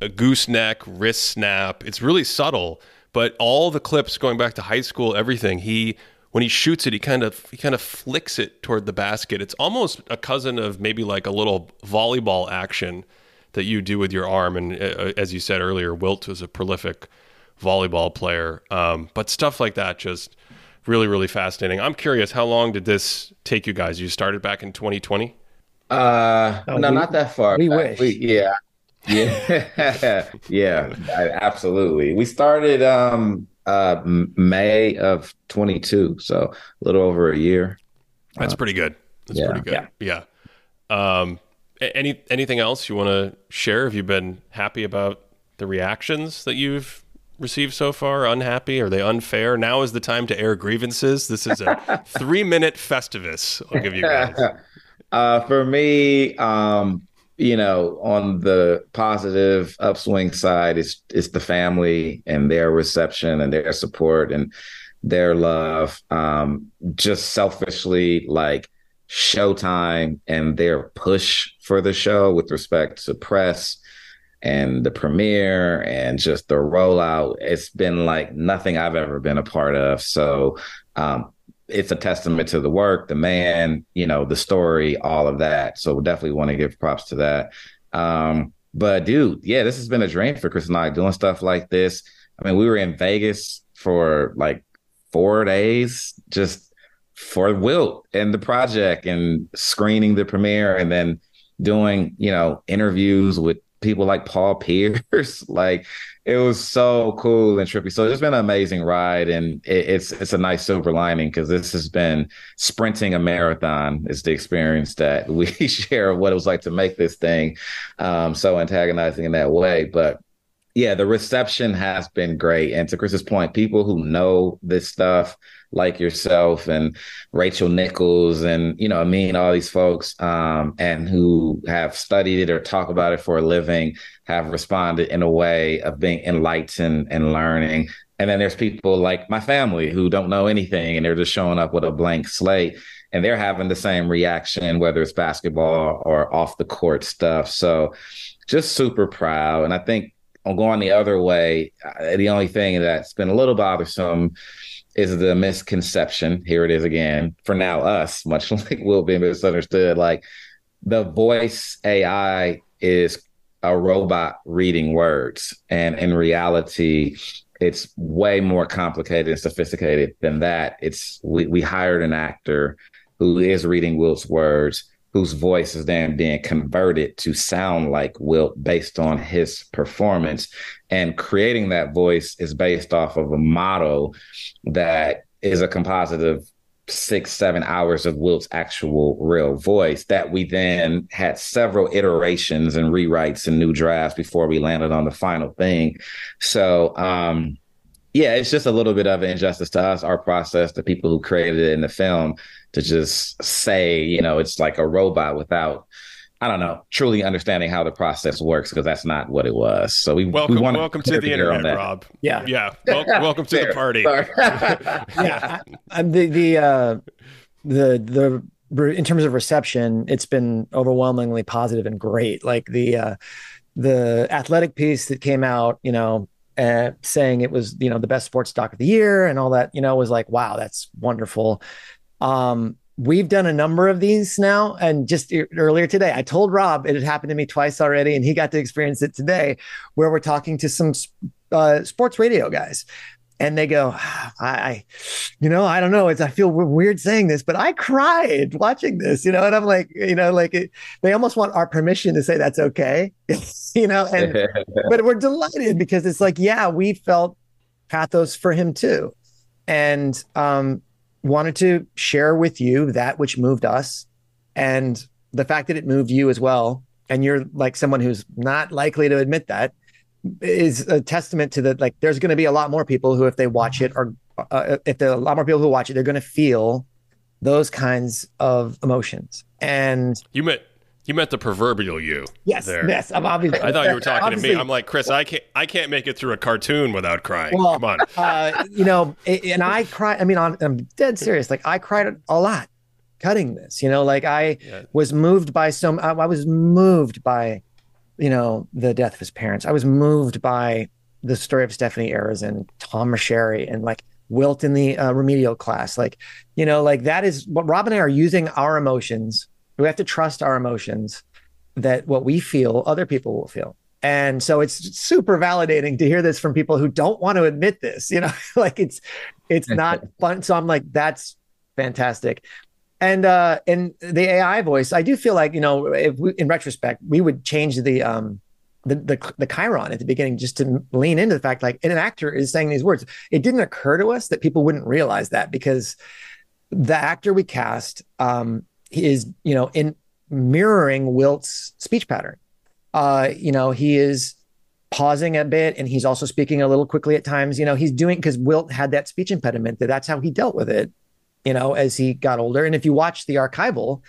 a gooseneck wrist snap. It's really subtle, but all the clips going back to high school, everything he when he shoots it, he kind of he kind of flicks it toward the basket. It's almost a cousin of maybe like a little volleyball action that you do with your arm. And uh, as you said earlier, Wilt was a prolific volleyball player. Um, but stuff like that just really, really fascinating. I'm curious, how long did this take you guys? You started back in 2020? Uh, oh, no, we, not that far. We back. wish. We, yeah. (laughs) Yeah. (laughs) yeah, absolutely. We started um uh May of 22, so a little over a year. That's uh, pretty good. That's yeah. pretty good. Yeah. yeah. Um any anything else you want to share? Have you been happy about the reactions that you've received so far? Unhappy? Are they unfair? Now is the time to air grievances. This is a (laughs) three minute festivus. I'll give you guys. (laughs) Uh, for me, um, you know, on the positive upswing side, it's it's the family and their reception and their support and their love. Um, just selfishly, like Showtime and their push for the show with respect to press and the premiere and just the rollout. It's been like nothing I've ever been a part of. So um, it's a testament to the work, the man, you know, the story, all of that. So we definitely want to give props to that. Um, but dude, yeah, this has been a dream for Chris and I doing stuff like this. I mean, we were in Vegas for like four days, just for Wilt and the project and screening the premiere and then doing, you know, interviews with people like Paul (laughs) Pierce. like it was so cool and trippy. So it's been an amazing ride and it, it's it's a nice silver lining because this has been sprinting a marathon is the experience that we (laughs) share of what it was like to make this thing um, so antagonizing in that way. But yeah, the reception has been great. And to Chris's point, people who know this stuff like yourself and Rachel Nichols and you know I mean all these folks um, and who have studied it or talk about it for a living have responded in a way of being enlightened and learning. And then there's people like my family who don't know anything and they're just showing up with a blank slate and they're having the same reaction whether it's basketball or off the court stuff. So just super proud and I think on going the other way, uh, the only thing that's been a little bothersome is the misconception. Here it is again. For now, us, much (laughs) like will be misunderstood. Like the voice AI is a robot reading words, and in reality, it's way more complicated and sophisticated than that. It's we we hired an actor who is reading Wilt's words whose voice is then being converted to sound like Wilt based on his performance. And creating that voice is based off of a model that is a composite of six, seven hours of Wilt's actual real voice that we then had several iterations and rewrites and new drafts before we landed on the final thing. So, um, yeah, it's just a little bit of an injustice to us, our process, the people who created it in the film to just say, you know, it's like a robot without I don't know, truly understanding how the process works because that's not what it was. So we welcome, we welcome to the internet, Rob. Yeah, yeah. Wel- (laughs) welcome to the party. (laughs) yeah, I, the the uh, the the in terms of reception, it's been overwhelmingly positive and great. Like the uh, the athletic piece that came out, you know, uh, saying it was you know the best sports doc of the year and all that, you know, was like wow, that's wonderful. Um, we've done a number of these now. And just earlier today, I told Rob it had happened to me twice already, and he got to experience it today, where we're talking to some uh, sports radio guys. And they go, I, I, you know, I don't know. It's I feel weird saying this, but I cried watching this, you know. And I'm like, you know, like it, they almost want our permission to say that's okay, (laughs) you know. And (laughs) but we're delighted because it's like, yeah, we felt pathos for him too, and um, wanted to share with you that which moved us and the fact that it moved you as well. And you're like someone who's not likely to admit that is a testament to that. Like, there's going to be a lot more people who, if they watch it, or uh, if there are a lot more people who watch it, they're going to feel those kinds of emotions. And you meant you meant the proverbial you. Yes, there. yes. I'm obviously. I thought you were talking to me. I'm like Chris. I can't. I can't make it through a cartoon without crying. Well, Come on. Uh, you know, and I cry. I mean, I'm dead serious. Like I cried a lot cutting this. You know, like I yeah. was moved by some. I was moved by, you know, the death of his parents. I was moved by the story of Stephanie Ayers and Tom Meschery and like Wilt in the uh, remedial class. Like, you know, like that is what Rob and I are using our emotions we have to trust our emotions that what we feel, other people will feel. And so it's super validating to hear this from people who don't want to admit this, you know, (laughs) like it's it's not fun. So I'm like, that's fantastic. And uh in the AI voice, I do feel like, you know, we, in retrospect, we would change the um the, the the chyron at the beginning just to lean into the fact like an actor is saying these words. It didn't occur to us that people wouldn't realize that because the actor we cast um is you know in mirroring Wilt's speech pattern. Uh, you know, he is pausing a bit and he's also speaking a little quickly at times. You know, he's doing because Wilt had that speech impediment that that's how he dealt with it, you know, as he got older. And if you watch the archival,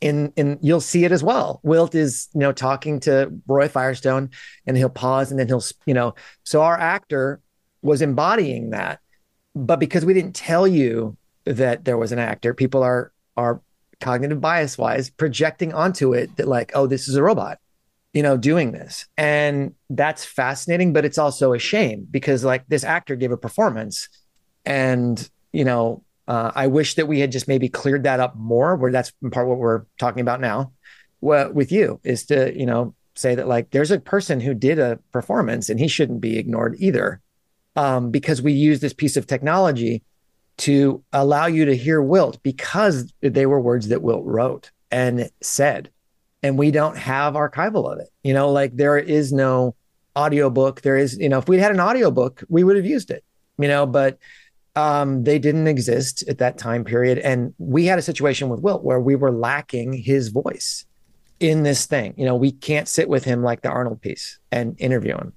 in in you'll see it as well. Wilt is, you know, talking to Roy Firestone and he'll pause and then he'll, you know, so our actor was embodying that. But because we didn't tell you that there was an actor, people are are cognitive bias wise projecting onto it that like oh this is a robot you know doing this and that's fascinating but it's also a shame because like this actor gave a performance and you know uh, i wish that we had just maybe cleared that up more where that's part what we're talking about now with you is to you know say that like there's a person who did a performance and he shouldn't be ignored either um, because we use this piece of technology to allow you to hear Wilt because they were words that Wilt wrote and said. And we don't have archival of it. You know, like there is no audiobook. There is, you know, if we had an audiobook, we would have used it, you know, but um, they didn't exist at that time period. And we had a situation with Wilt where we were lacking his voice in this thing. You know, we can't sit with him like the Arnold piece and interview him.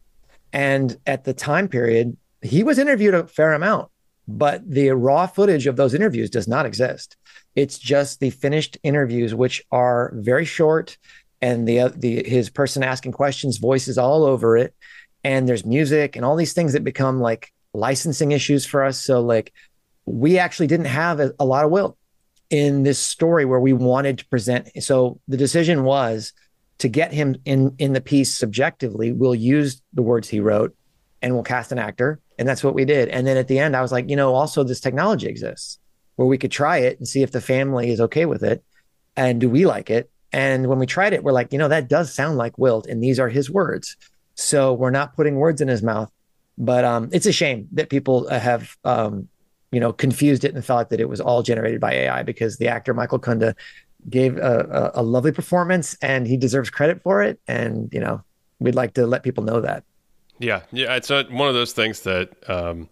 And at the time period, he was interviewed a fair amount but the raw footage of those interviews does not exist. It's just the finished interviews, which are very short, and the the his person asking questions, voices all over it, and there's music and all these things that become like licensing issues for us. So like we actually didn't have a, a lot of Wilt in this story where we wanted to present. So the decision was to get him in in the piece subjectively. We'll use the words he wrote, and we'll cast an actor and that's what we did. And then at the end, I was like, you know, also this technology exists where we could try it and see if the family is okay with it. And do we like it? And when we tried it, we're like, you know, that does sound like Wilt. And these are his words. So we're not putting words in his mouth. But um, it's a shame that people have, um, you know, confused it and thought that it was all generated by AI because the actor Michael Kunda gave a, a, a lovely performance and he deserves credit for it. And, you know, we'd like to let people know that. Yeah, yeah, it's a, one of those things that um,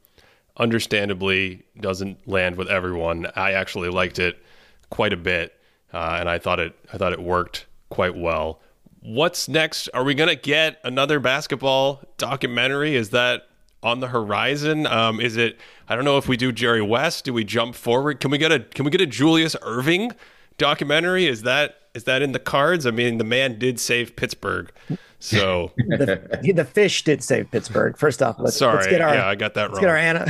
understandably doesn't land with everyone. I actually liked it quite a bit, uh, and I thought it I thought it worked quite well. What's next? Are we going to get another basketball documentary? Is that on the horizon? Um, is it? I don't know if we do Jerry West. Do we jump forward? Can we get a Can we get a Julius Erving documentary? Is that is that in the cards? I mean, the man did save Pittsburgh, so the, the fish did save Pittsburgh. First off, let's, sorry. let's get our yeah, I got that let's wrong. get our Anna.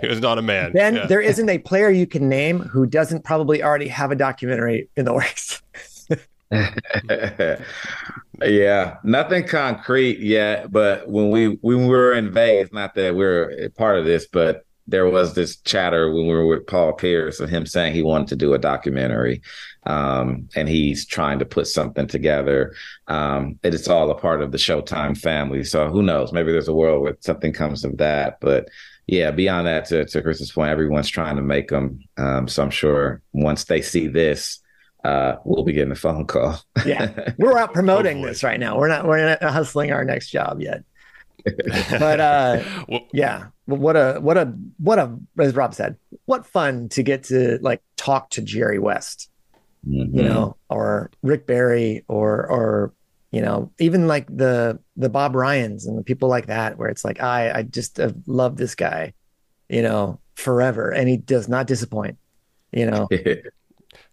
he (laughs) was not a man. Then Yeah. there isn't a player you can name who doesn't probably already have a documentary in the works. (laughs) yeah, nothing concrete yet. But when we when we were in Vegas, not that we're a part of this, but there was this chatter when we were with Paul Pierce of him saying he wanted to do a documentary, um, and he's trying to put something together. Um, and it's all a part of the Showtime family. So who knows? Maybe there's a world where something comes of that, but. Yeah, beyond that, to, to Chris's point, everyone's trying to make them. Um, so I'm sure once they see this, uh, we'll be getting a phone call. Yeah, (laughs) we're out promoting Hopefully. this right now. We're not we're not hustling our next job yet. (laughs) But uh, (laughs) Well, yeah, what a what a what a as Rob said, what fun to get to like talk to Jerry West, Mhm. you know, or Rick Barry, or or you know, even like the the Bob Ryans and the people like that, where it's like I I just uh, love this guy, you know, forever, and he does not disappoint, you know.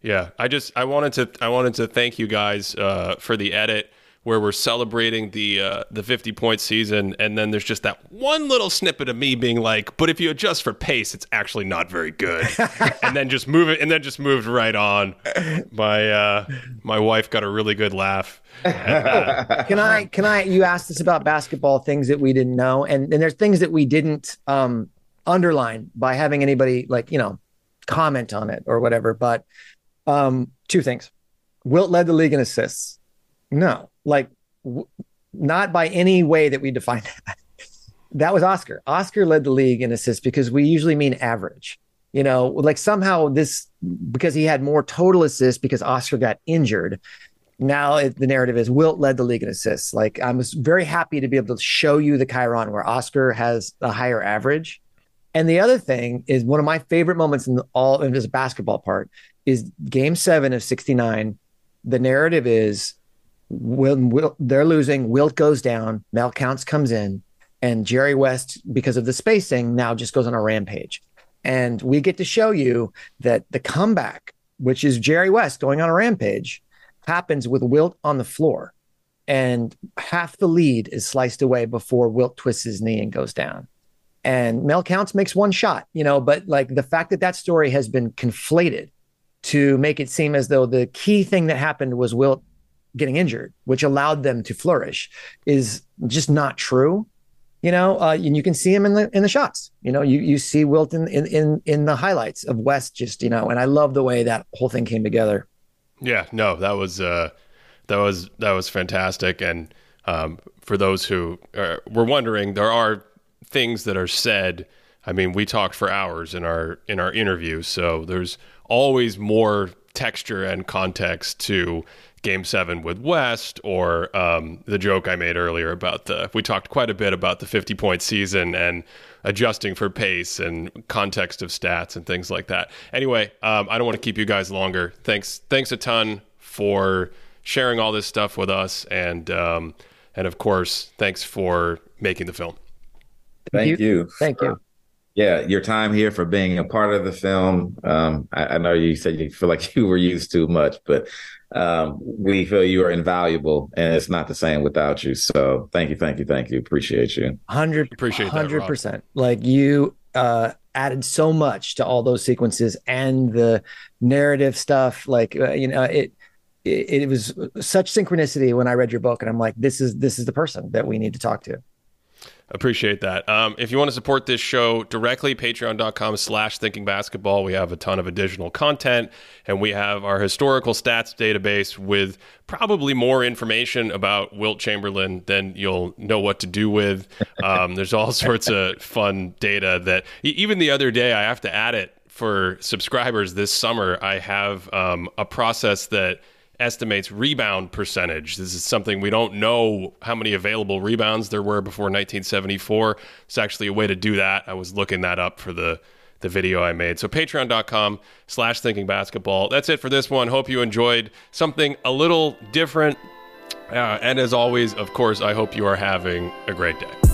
Yeah, I just I wanted to I wanted to thank you guys uh, for the edit where we're celebrating the uh, the 50 point season, and then there's just that one little snippet of me being like, "But if you adjust for pace, it's actually not very good," (laughs) and then just move it, and then just moved right on. My uh, my wife got a really good laugh. (laughs) can I can I you asked us about basketball things that we didn't know and and there's things that we didn't um underline by having anybody like you know comment on it or whatever but um two things. Wilt led the league in assists. No like w- not by any way that we define (laughs) that. That was oscar. Oscar led the league in assists because we usually mean average you know like somehow this because he had more total assists because oscar got injured. Now it, the narrative is Wilt led the league in assists. Like I was very happy to be able to show you the chyron where Oscar has a higher average. And the other thing is one of my favorite moments in all in this basketball part is game seven of 69. The narrative is when they're losing, Wilt goes down, Mel Counts comes in, and Jerry West, because of the spacing, now just goes on a rampage. And we get to show you that the comeback, which is Jerry West going on a rampage, happens with Wilt on the floor. And half the lead is sliced away before Wilt twists his knee and goes down. And Mel Counts makes one shot, you know, but like the fact that that story has been conflated to make it seem as though the key thing that happened was Wilt getting injured, which allowed them to flourish, is just not true. You know, uh, and you can see him in the in the shots. You know, you you see Wilt in in in, the highlights of West. Just you know, and I love the way that whole thing came together. Yeah, no, that was uh, that was that was fantastic. And um, for those who uh, were wondering, there are things that are said. I mean, we talked for hours in our in our interview, so there's always more texture and context to Game Seven with West, or um, the joke I made earlier about the. We talked quite a bit about the 50 point season and adjusting for pace and context of stats and things like that. Anyway, um, I don't want to keep you guys longer. Thanks, thanks a ton for sharing all this stuff with us, and um, and of course, thanks for making the film. Thank you. Thank you. Yeah, your time here for being a part of the film. Um, I, I know you said you feel like (laughs) you were used too much, but um, we feel you are invaluable, and it's not the same without you. So thank you, thank you, thank you. Appreciate you. Hundred appreciate hundred percent. Like you uh, added so much to all those sequences and the narrative stuff. Like uh, you know, it, it it was such synchronicity when I read your book, and I'm like, this is this is the person that we need to talk to. Appreciate that. Um, if you want to support this show directly, patreon.com slash thinking basketball. We have a ton of additional content and we have our historical stats database with probably more information about Wilt Chamberlain than you'll know what to do with. Um, there's all (laughs) sorts of fun data that even the other day, I have to add it for subscribers this summer. I have um, a process that estimates rebound percentage. This is something we don't know how many available rebounds there were before 1974. It's actually a way to do that. I was looking that up for the the video I made. So patreon.com slash thinking basketball. That's it for this one. Hope you enjoyed something a little different. Uh, and as always, of course, I hope you are having a great day.